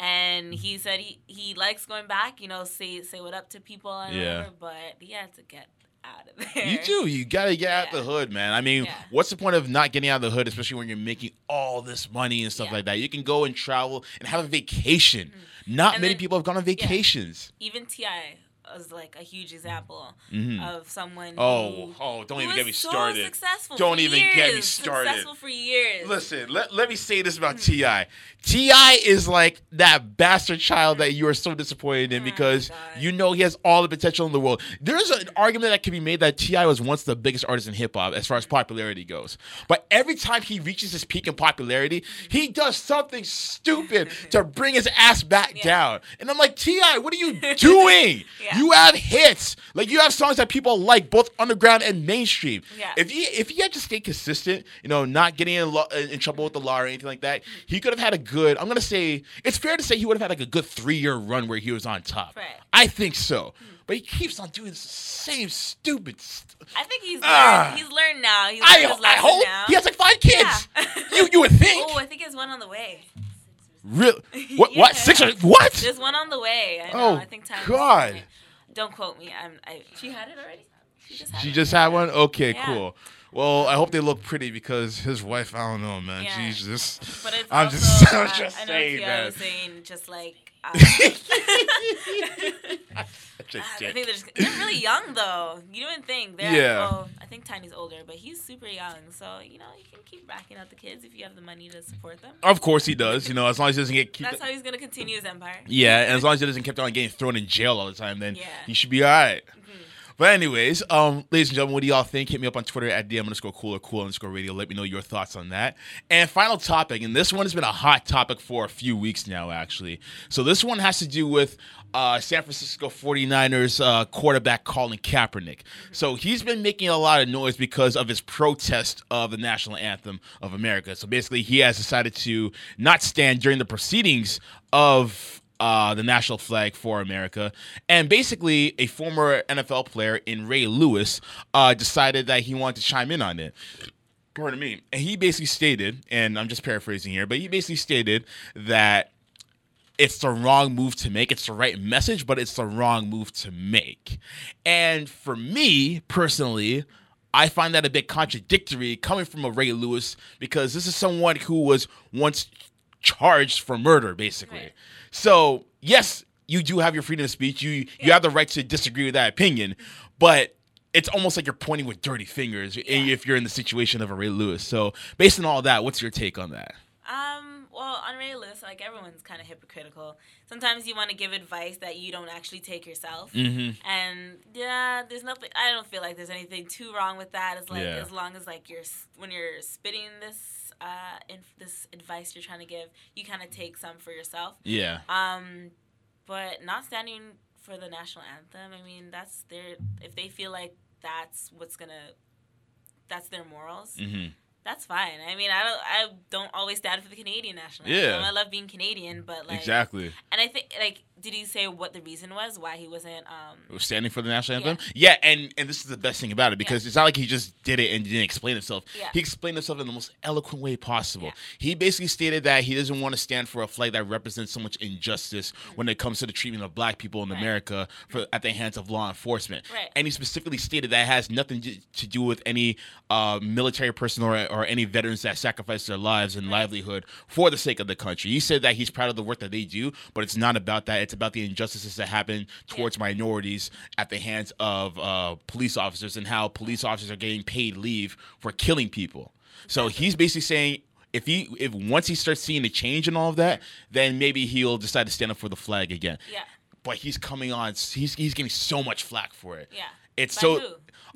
And he said he, he likes going back, you know, say say what up to people and
Yeah.
whatever, but he had to get out of there.
You do. You gotta get out
Yeah.
the hood, man. I mean,
Yeah.
what's the point of not getting out of the hood, especially when you're making all this money and stuff
Yeah.
like that? You can go and travel and have a vacation. Not
Mm. And
many
then-
people have gone on vacations.
Even T.I. was like a huge example of someone.
Mm-hmm. Oh,
who,
oh, don't even get me
so
started.
Successful
Don't even get me started.
Successful for years.
Listen, let, let me say this about T.I. T.I. is like that bastard child that you are so disappointed in
Oh
because you know he has all the potential in the world. There's an argument that can be made that T.I. was once the biggest artist in hip hop as far as popularity goes. But every time he reaches his peak in popularity, he does something stupid *laughs* to bring his ass back
Yeah.
down. And I'm like, T.I., what are you *laughs* doing?
Yeah. Yeah.
You have hits. Like you have songs that people like, both underground and mainstream.
Yeah.
If he if he had just stayed consistent, you know, not getting in, lo- in trouble with the law or anything like that, he could have had a good. I'm gonna say it's fair to say he would have had like a good three year run where he was on top.
Right.
I think so. But he keeps on doing the same stupid. St-
I think he's
Ah.
learned, he's learned now. He's
I,
his
I hope
now.
he has like five kids.
Yeah.
You you would think. *laughs*
Oh, I think there's one on the way.
Real? *laughs* What?
Yeah.
What? Six? Or, what?
There's one on the way. I know.
Oh,
I think time.
God.
Don't quote me. I'm. I, she had it already. She just had
She just had one. Okay,
Yeah.
cool. Well, I hope they look pretty because his wife. I don't know, man.
Yeah.
She's just.
But it's
I'm
also,
just. *laughs* I'm just
I know
saying,
Kia
man.
saying just like.
Such *laughs* a
I
dick.
think they're, just, they're really young though. You wouldn't think. They're,
Yeah.
Well, I think Tiny's older, but he's super young. So you know you can keep racking out the kids if you have the money to support them.
Of course he does. You know, as long as he doesn't get keep.
That's how he's gonna continue his empire.
Yeah, and as long as he doesn't keep on getting thrown in jail all the time, then
Yeah.
he should be all right. But anyways, um, ladies and gentlemen, what do y'all think? Hit me up on Twitter at DM underscore cooler cool underscore radio. Let me know your thoughts on that. And final topic, and this one has been a hot topic for a few weeks now, actually. So this one has to do with uh, San Francisco 49ers uh, quarterback Colin Kaepernick. So he's been making a lot of noise because of his protest of the national anthem of America. So basically, he has decided to not stand during the proceedings of uh, the national flag for America. And basically, a former NFL player in Ray Lewis uh, decided that he wanted to chime in on it. Pardon me. And he basically stated, and I'm just paraphrasing here, but he basically stated that it's the wrong move to make. It's the right message, but it's the wrong move to make. And for me personally, I find that a bit contradictory coming from a Ray Lewis because this is someone who was once charged for murder, basically.
Right.
So yes, you do have your freedom of speech. You you have the right to disagree with that opinion, but it's almost like you're pointing with dirty fingers if you're in the situation of a Ray Lewis. So based on all that, what's your take on that?
Um, well, on Lewis, like everyone's kind of hypocritical. Sometimes you want to give advice that you don't actually take yourself,
Mm-hmm.
and yeah, there's nothing. I don't feel like there's anything too wrong with that. As like
Yeah.
as long as like you're when you're spitting this uh in this advice you're trying to give, you kind of take some for yourself.
Yeah.
Um, but not standing for the national anthem. I mean, that's their. If they feel like that's what's gonna, that's their morals.
Mm-hmm.
That's fine. I mean, I don't. I don't always stand for the Canadian national
Yeah.
I love being Canadian, but like
Exactly.
And I think like, did he say what the reason was why he wasn't? Um,
standing for the national anthem. Yeah, and and this is the best thing about it because
Yeah.
it's not like he just did it and didn't explain himself.
Yeah.
He explained himself in the most eloquent way possible.
Yeah.
He basically stated that he doesn't want to stand for a flag that represents so much injustice when it comes to the treatment of black people in
Right.
America for, at the hands of law enforcement.
Right.
And he specifically stated that it has nothing to, do with any uh, military person or, or any veterans that sacrificed their lives and livelihood for the sake of the country. He said that he's proud of the work that they do, but it's not about that. It's about the injustices that happen towards minorities at the hands of uh, police officers and how police officers are getting paid leave for killing people. So he's basically saying if he if once he starts seeing a change in all of that, then maybe he'll decide to stand up for the flag again.
yeah,
But he's coming on. He's he's getting so much flack for it.
yeah.
It's
By
so.
who?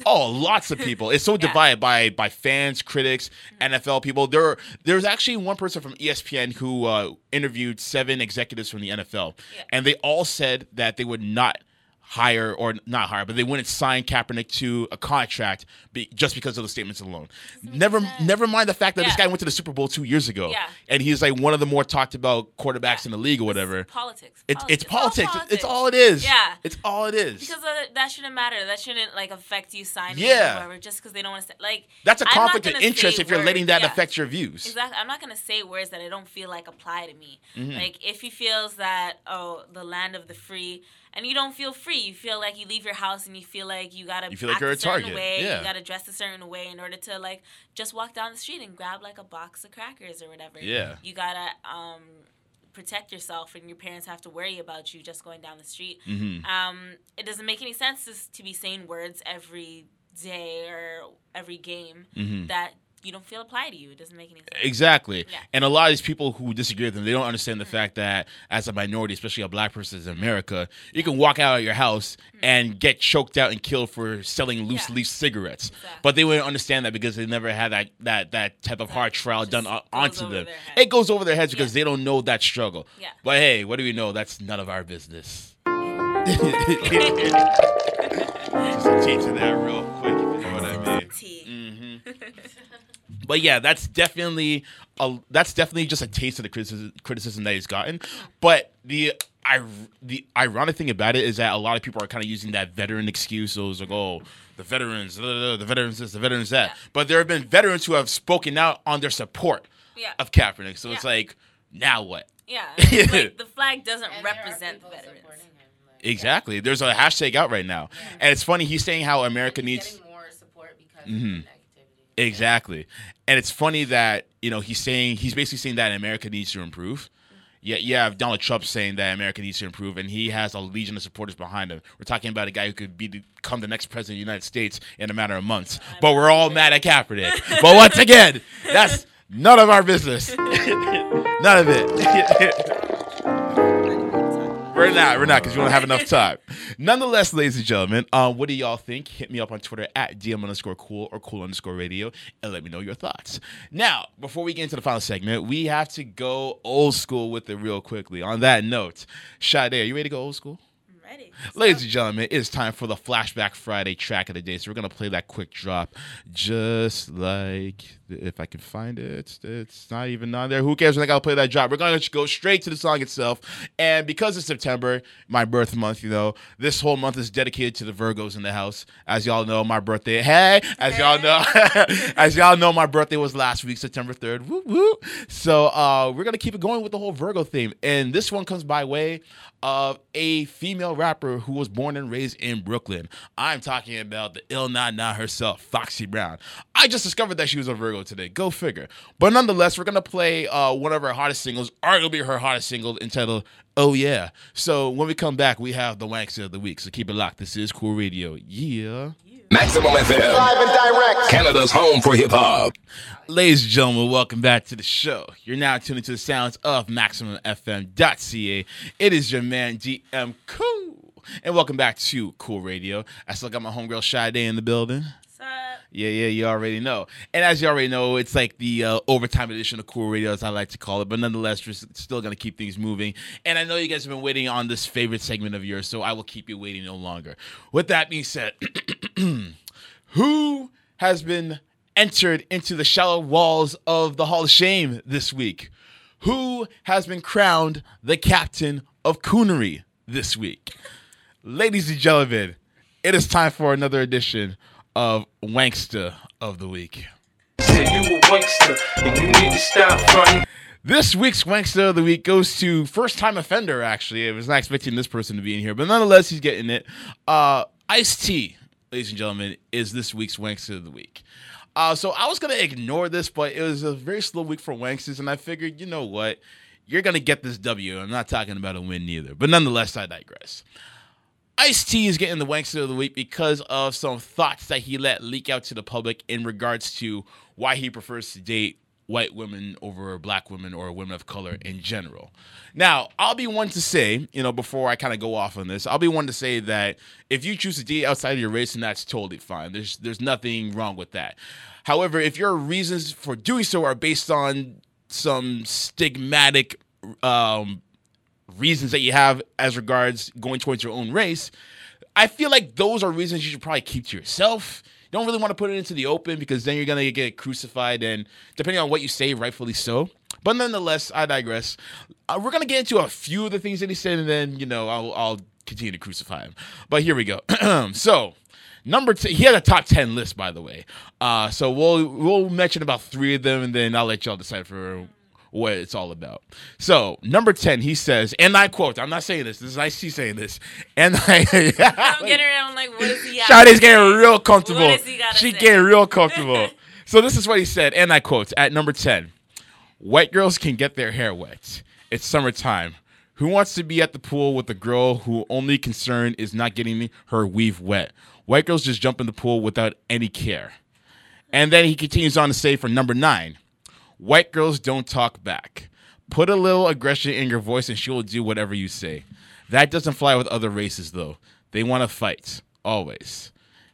Oh, lots of people. It's so *laughs*
Yeah. Mm-hmm.
divided by by fans, critics, NFL people. There, there's actually one person from ESPN who uh, interviewed seven executives from the NFL,
Yeah.
and they all said that they would not hire or not hire, but they wouldn't sign Kaepernick to a contract be, just because of the statements alone. Never,
sense.
never mind the fact that this guy went to the Super Bowl two years ago,
Yeah.
and he's like one of the more talked about quarterbacks
Yeah.
in the league or whatever.
Politics.
It's it's
all
politics. It's all it is.
Yeah.
it's all it is.
Because uh, that shouldn't matter. That shouldn't like affect you signing.
Yeah.
Or whatever, just because they don't want to. Like
That's a conflict of interest if you're
words-
letting that
yeah.
affect your views.
Exactly. I'm not gonna say words that I don't feel like apply to me.
Mm-hmm.
Like if he feels that oh the land of the free, and you don't feel free, you feel like you leave your house and you feel like you gotta
You feel like
act
you're a
a certain
target.
way,
Yeah.
you gotta dress a certain way in order to like just walk down the street and grab like a box of crackers or whatever.
Yeah.
You gotta um protect yourself and your parents have to worry about you just going down the street.
Mm-hmm.
Um, it doesn't make any sense to, to be saying words every day or every game
Mm-hmm.
that you don't feel apply to you. It doesn't make any sense.
Exactly.
Yeah.
And a lot of these people who disagree with them, they don't understand the fact that as a minority, especially a black person in America, you can walk out of your house and get choked out and killed for selling loose
Mm-hmm. Yeah.
leaf cigarettes.
Exactly.
But they wouldn't understand that because they never had that that that type of hard trial
Just
done onto them. It goes over their heads because
Yeah.
they don't know that struggle.
Yeah.
But hey, what do we know? That's none of our business. *laughs* *laughs* Just a tea to that real quick, if you know what I mean.
Tea. *laughs*
But yeah, that's definitely a that's definitely just a taste of the criticism, criticism that he's gotten. But the I the ironic thing about it is that a lot of people are kind of using that veteran excuse. So it's like, oh, the veterans, uh, the veterans this, the veterans that. But there have been veterans who have spoken out on their support
Yeah.
of Kaepernick. So it's like, now what?
Yeah. *laughs* like the flag doesn't
And
represent
people
veterans.
him, like,
Exactly. There's a hashtag out right now, and it's funny. He's saying how America
he's
needs.
more support because
Mhm.
of the negativity.
Exactly. And it's funny that, you know, he's saying he's basically saying that America needs to improve. Yeah, you have Donald Trump saying that America needs to improve, and he has a legion of supporters behind him. We're talking about a guy who could be become the next president of the United States in a matter of months. But we're all mad at Kaepernick. *laughs* but once again, that's none of our business. *laughs* none of it. *laughs* We're not. We're not because we don't have enough *laughs* time. Nonetheless, ladies and gentlemen, um, what do y'all think? Hit me up on Twitter at DM underscore cool or cool underscore radio and let me know your thoughts. Now, before we get into the final segment, we have to go old school with it real quickly. On that note, Sade, are you ready to go old school? Ladies and gentlemen, it's time for the Flashback Friday track of the day. So we're gonna play that quick drop, just like if I can find it. It's not even on there. Who cares when I gotta play that drop? We're gonna just go straight to the song itself. And because it's September, my birth month, you know, this whole month is dedicated to the Virgos in the house. As y'all know, my birthday. Hey, as y'all know, *laughs* as y'all know, my birthday was last week, September third. Woo woo. So uh, we're gonna keep it going with the whole Virgo theme. And this one comes by way of a female rapper who was born and raised in Brooklyn. I'm talking about the ill na na herself, Foxy Brown. I just discovered that she was a Virgo today. Go figure. But nonetheless, we're gonna play uh, one of her hottest singles, arguably her hottest single, entitled "Oh Yeah." So when we come back, we have the Wankster of the week. So keep it locked. This is Cool Radio. Yeah.
Maximum FM. Live and direct. Canada's home for hip hop.
Ladies and gentlemen, welcome back to the show. You're now tuning to the sounds of MaximumFM.ca. It is your man DM Cool, and welcome back to Cool Radio. I still got my homegirl Sade in the building.
What's up?
Yeah, yeah, you already know. And as you already know, it's like the uh, overtime edition of Cool Radio, as I like to call it. But nonetheless, we're still going to keep things moving. And I know you guys have been waiting on this favorite segment of yours, so I will keep you waiting no longer. With that being said, *clears throat* who has been entered into the shallow walls of the Hall of Shame this week? Who has been crowned the captain of coonery this week? Ladies and gentlemen, it is time for another edition of Wankster of the Week.
Said you a wankster, and you need to stop fronting.
This week's Wankster of the Week goes to first time offender, actually. I was not expecting this person to be in here, but nonetheless, he's getting it. Uh, Ice T, ladies and gentlemen, is this week's Wankster of the Week. Uh, so I was going to ignore this, but it was a very slow week for Wanksters, and I figured, you know what? You're going to get this W. I'm not talking about a win neither. But nonetheless, I digress. Ice T is getting the Wankster of the Week because of some thoughts that he let leak out to the public in regards to why he prefers to date white women over black women or women of color in general. Now, I'll be one to say, you know, before I kind of go off on this, I'll be one to say that if you choose to date outside of your race, then that's totally fine. There's there's nothing wrong with that. However, if your reasons for doing so are based on some stigmatic um, reasons that you have as regards going towards your own race, I feel like those are reasons you should probably keep to yourself. You don't really want to put it into the open because then you're gonna get crucified, and depending on what you say, rightfully so. But nonetheless, I digress. Uh, we're gonna get into a few of the things that he said, and then you know I'll, I'll continue to crucify him. But here we go. *clears throat* so. Number two, he had a top ten list, by the way. Uh, so we'll we'll mention about three of them, and then I'll let y'all decide for what it's all about. So, number 10, he says, and I quote, I'm not saying this, this is IC saying this, and I. *laughs*
I'm getting around like, what is he?
Sade's getting real comfortable. She
say?
getting real *laughs* comfortable. so, this is what he said, and I quote, at number 10, white girls can get their hair wet. It's summertime. Who wants to be at the pool with a girl who only concern is not getting her weave wet? White girls just jump in the pool without any care. And then he continues on to say for number nine, white girls don't talk back. Put a little aggression in your voice and she will do whatever you say. That doesn't fly with other races though. They want to fight, always.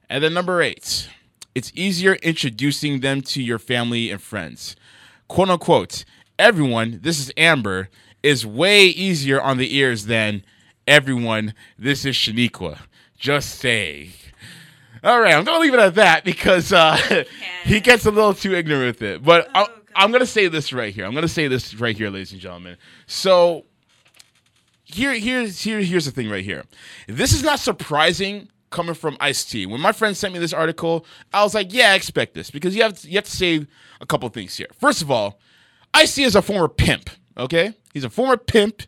And then number eight, it's easier introducing them to your family and friends. Quote unquote, everyone, this is Amber, is way easier on the ears than everyone, this is Shaniqua. Just saying. All right, I'm gonna leave it at that because uh, *laughs* he gets a little too ignorant with it. But I'm, I'm gonna say this right here. I'm gonna say this right here, ladies and gentlemen. So here, here's here, here's the thing right here. This is not surprising coming from Ice T. When my friend sent me this article, I was like, yeah, I expect this because you have to, you have to say a couple things here. First of all, Ice T is a former pimp. Okay, he's a former pimp.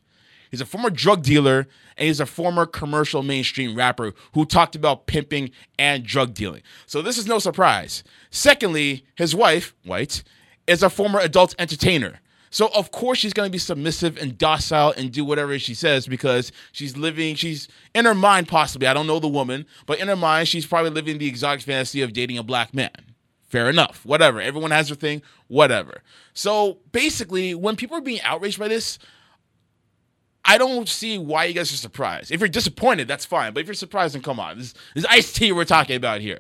He's a former drug dealer and he's a former commercial mainstream rapper who talked about pimping and drug dealing. So this is no surprise. Secondly, his wife, White, is a former adult entertainer. So of course she's gonna be submissive and docile and do whatever she says because she's living, she's in her mind possibly. I don't know the woman, but in her mind, she's probably living the exotic fantasy of dating a black man. Fair enough. Whatever. Everyone has their thing. Whatever. So basically, when people are being outraged by this, I don't see why you guys are surprised. If you're disappointed, that's fine. But if you're surprised, then come on. This, this is Ice T we're talking about here.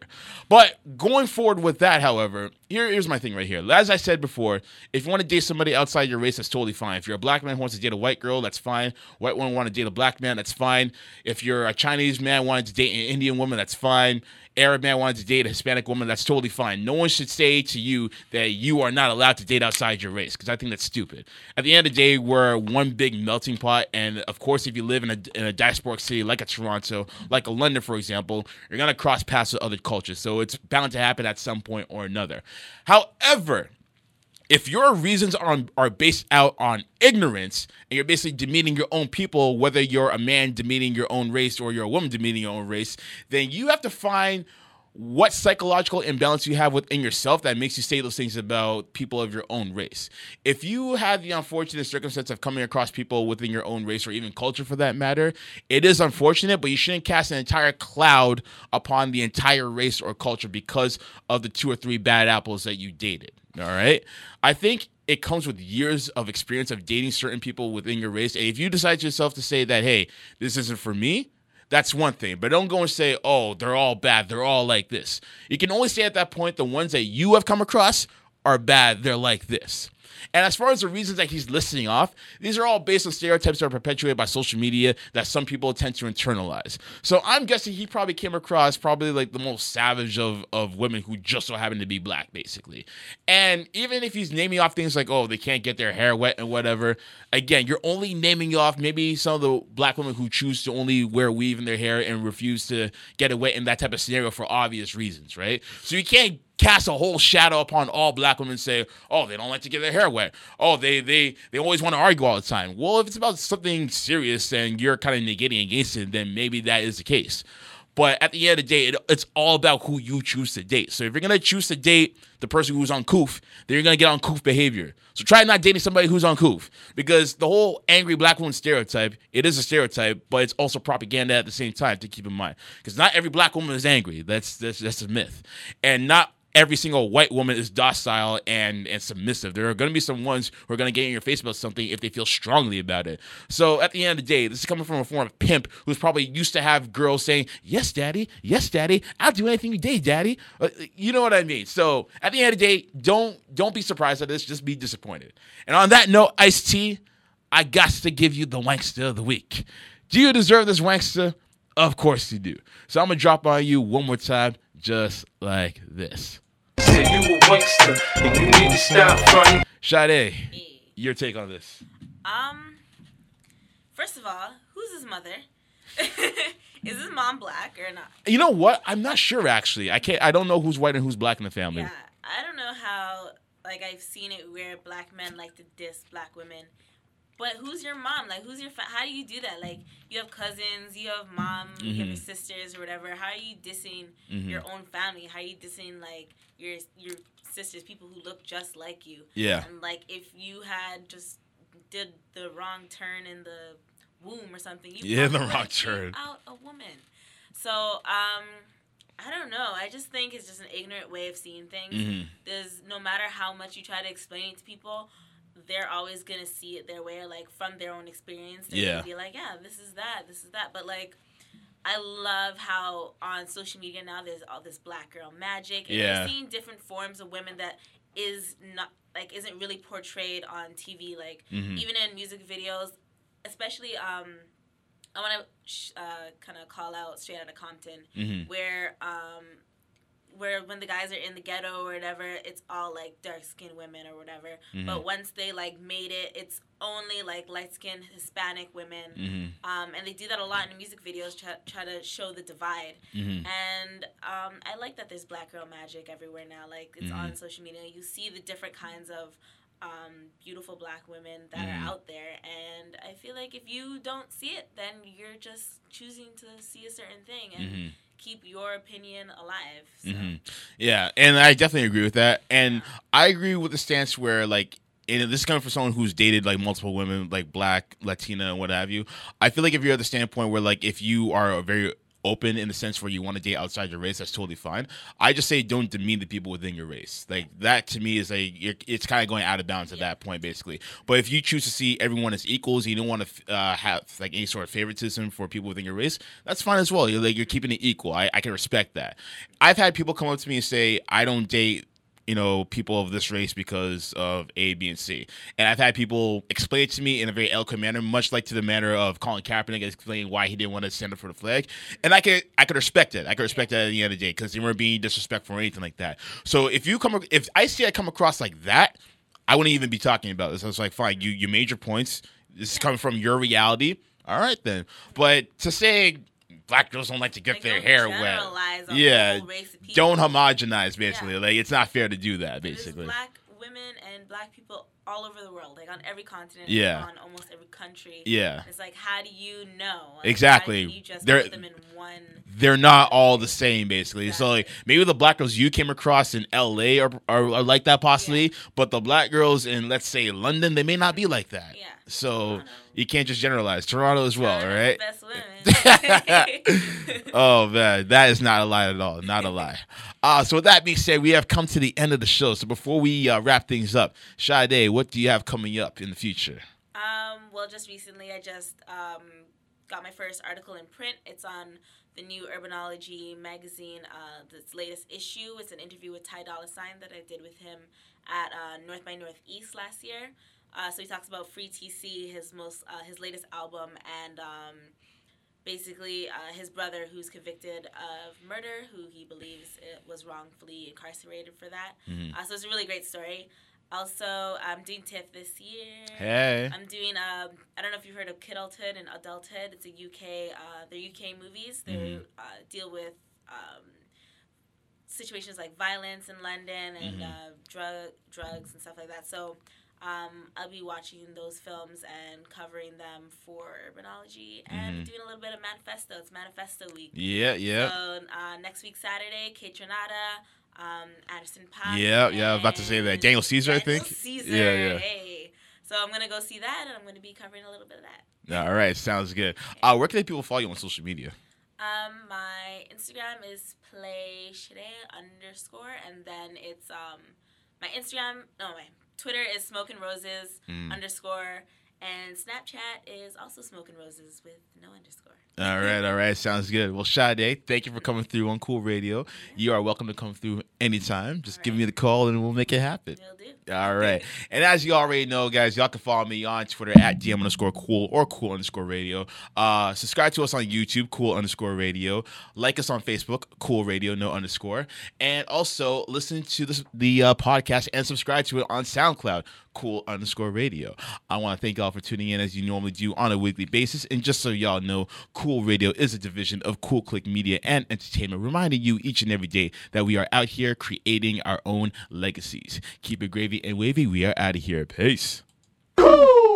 But going forward with that, however, here, here's my thing right here. As I said before, if you want to date somebody outside your race, that's totally fine. If you're a black man who wants to date a white girl, that's fine. White woman want to date a black man, that's fine. If you're a Chinese man wanting to date an Indian woman, that's fine. Arab man wanted to date a Hispanic woman, that's totally fine. No one should say to you that you are not allowed to date outside your race because I think that's stupid. At the end of the day, we're one big melting pot, and of course, if you live in a in a diasporic city like a Toronto, like a London, for example, you're gonna cross paths with other cultures, so it's bound to happen at some point or another. However, if your reasons are are based out on ignorance and you're basically demeaning your own people, whether you're a man demeaning your own race or you're a woman demeaning your own race, then you have to find what psychological imbalance you have within yourself that makes you say those things about people of your own race. If you had the unfortunate circumstance of coming across people within your own race or even culture for that matter, it is unfortunate, but you shouldn't cast an entire cloud upon the entire race or culture because of the two or three bad apples that you dated. All right. I think it comes with years of experience of dating certain people within your race. And if you decide yourself to say that, hey, this isn't for me, that's one thing. But don't go and say, oh, they're all bad. They're all like this. You can only say at that point the ones that you have come across are bad. They're like this. And as far as the reasons that he's listing off, these are all based on stereotypes that are perpetuated by social media that some people tend to internalize. So I'm guessing he probably came across probably like the most savage of, of women who just so happen to be black, basically. And even if he's naming off things like, oh, they can't get their hair wet and whatever, again, you're only naming off maybe some of the black women who choose to only wear weave in their hair and refuse to get it wet in that type of scenario for obvious reasons, right? So you can't cast a whole shadow upon all black women say oh they don't like to get their hair wet. Oh they they they always want to argue all the time. Well if it's about something serious and you're kind of negating against it then maybe that is the case. But at the end of the day it, it's all about who you choose to date. So if you're gonna choose to date the person who's on coof then you're gonna get on coof behavior. So try not dating somebody who's on coof because the whole angry black woman stereotype it is a stereotype but it's also propaganda at the same time to keep in mind because not every black woman is angry. That's that's that's a myth. And not every single white woman is docile and and submissive. There are going to be some ones who are going to get in your face about something if they feel strongly about it. So at the end of the day, this is coming from a form of pimp who's probably used to have girls saying, "Yes, daddy. Yes, daddy. I'll do anything you day, daddy." Uh, you know what I mean? So at the end of the day, don't don't be surprised at this. Just be disappointed. And on that note, Ice T, I got to give you the wankster of the week. Do you deserve this wankster? Of course you do. So I'm gonna drop on you one more time, just like this.
Said you a wankster, and you need to stop fronting.
Sade, your take on this?
Um, first of all, who's his mother? *laughs* Is his mom black or not?
You know what? I'm not sure actually. I can't. I don't know who's white and who's black in the family.
Yeah, I don't know how. Like I've seen it where black men like to diss black women, but who's your mom? Like who's your? Fa- how do you do that? Like you have cousins, you have mom, you have your
Mhm.
sisters or whatever. How are you dissing
Mhm.
your own family? How are you dissing like your your sisters, people who look just like you?
Yeah.
And like if you had just did the wrong turn in the womb or something, you
Yeah, the wrong turn.
out a woman. So um, I don't know. I just think it's just an ignorant way of seeing things.
Mhm.
There's no matter how much you try to explain it to people, they're always gonna see it their way, like from their own experience. They're
Yeah.
be like, yeah, this is that, this is that. But like, I love how on social media now there's all this black girl magic, and
Yeah.
you're seeing different forms of women that is not like isn't really portrayed on TV. Like
Mhm.
even in music videos, especially um I want to sh- uh, kind of call out straight out of Compton,
Mhm.
where um, where when the guys are in the ghetto or whatever, it's all like dark skinned women or whatever.
Mhm.
But once they like made it, it's only like light skinned Hispanic women.
Mhm.
Um, and they do that a lot in the music videos, try, try to show the divide.
Mhm.
And um, I like that there's black girl magic everywhere now. Like it's on social media. You see the different kinds of um, beautiful black women that
Mhm.
are out there. And I feel like if you don't see it, then you're just choosing to see a certain thing and
Mhm.
Keep your opinion alive. So.
hmm Yeah, and I definitely agree with that. And I agree with the stance where like. And this is coming from someone who's dated like multiple women, like black, Latina, and what have you. I feel like if you're at the standpoint where like if you are a very open in the sense where you want to date outside your race, that's totally fine. I just say don't demean the people within your race. Like that to me is like you're, it's kind of going out of bounds at that point, basically. But if you choose to see everyone as equals, you don't want to uh, have like any sort of favoritism for people within your race. That's fine as well. You're like you're keeping it equal. I, I can respect that. I've had people come up to me and say I don't date you know, people of this race because of A, B, and C. And I've had people explain it to me in a very eloquent manner, much like to the manner of Colin Kaepernick explaining why he didn't want to stand up for the flag. And I could, I could respect it. I could respect that at the end of the day because they weren't being disrespectful or anything like that. So if you come, if I see I come across like that, I wouldn't even be talking about this. I was like, fine, you you made your points. This is coming from your reality. All right then. But to say black girls don't like to get
Like,
their hair wet, yeah,
whole race of people.
don't homogenize. Basically, like it's not fair to do that. Basically,
black women and black people all over the world, like on every continent,
Yeah.
on almost every country.
Yeah.
It's like, how do you know? Like,
Exactly.
You just
They're-
put them in one?
they're not all the same basically. So like maybe the black girls you came across in LA are, are, are like that possibly, but the black girls in let's say London they may not be like that.
Yeah.
So you can't just generalize. Toronto as well, all right?
Best women. *laughs*
oh man, that is not a lie at all. Not a lie. Uh, so with that being said, we have come to the end of the show. So before we uh, wrap things up, Sade, what do you have coming up in the future?
Um, well, just recently, I just um, got my first article in print. It's on the new Urbanology magazine, uh, this latest issue. It's an interview with Ty Dolla Sign that I did with him at uh, North by Northeast last year. Uh, so he talks about Free TC, his most, uh, his latest album, and um, basically uh, his brother, who's convicted of murder, who he believes was wrongfully incarcerated for that.
Mhm.
Uh, so it's a really great story. Also, I'm doing TIFF this year.
Hey.
I'm doing. Um, I don't know if you've heard of Kidulthood and Adulthood. It's a UK. Uh, they're UK movies. They
Mhm.
uh, deal with um, situations like violence in London and
Mhm.
uh, drug drugs and stuff like that. So. Um, I'll be watching those films and covering them for Urbanology and
Mhm.
doing a little bit of Manifesto. It's Manifesto Week.
Yeah, yeah.
So uh, next week Saturday, Kate Tronada, um, Anderson Paak.
Yeah, yeah, I was about to say that. Daniel Caesar, I think.
Caesar.
Yeah, yeah.
Hey. So I'm gonna go see that, and I'm gonna be covering a little bit of that.
All right, sounds good. Uh, where can people follow you on social media?
Um, my Instagram is play underscore, and then it's um, my Instagram. No, my Twitter is smoking roses
Mm.
underscore, and Snapchat is also smoking roses with no underscore.
All right, all right, sounds good. Well, Sade, thank you for coming through on Cool Radio. You are welcome to come through anytime. Just give me the call and we'll make it happen. All right. And as you already know, guys, y'all can follow me on Twitter at DM underscore cool or cool underscore radio. Uh, subscribe to us on YouTube, cool underscore radio. Like us on Facebook, cool radio, no underscore. And also listen to this, the uh, podcast and subscribe to it on SoundCloud, cool underscore radio. I want to thank y'all for tuning in as you normally do on a weekly basis. And just so y'all know, Cool Radio is a division of Cool Click Media and Entertainment, reminding you each and every day that we are out here creating our own legacies. Keep it gravy and wavy. We are out of here. Peace.
Cool!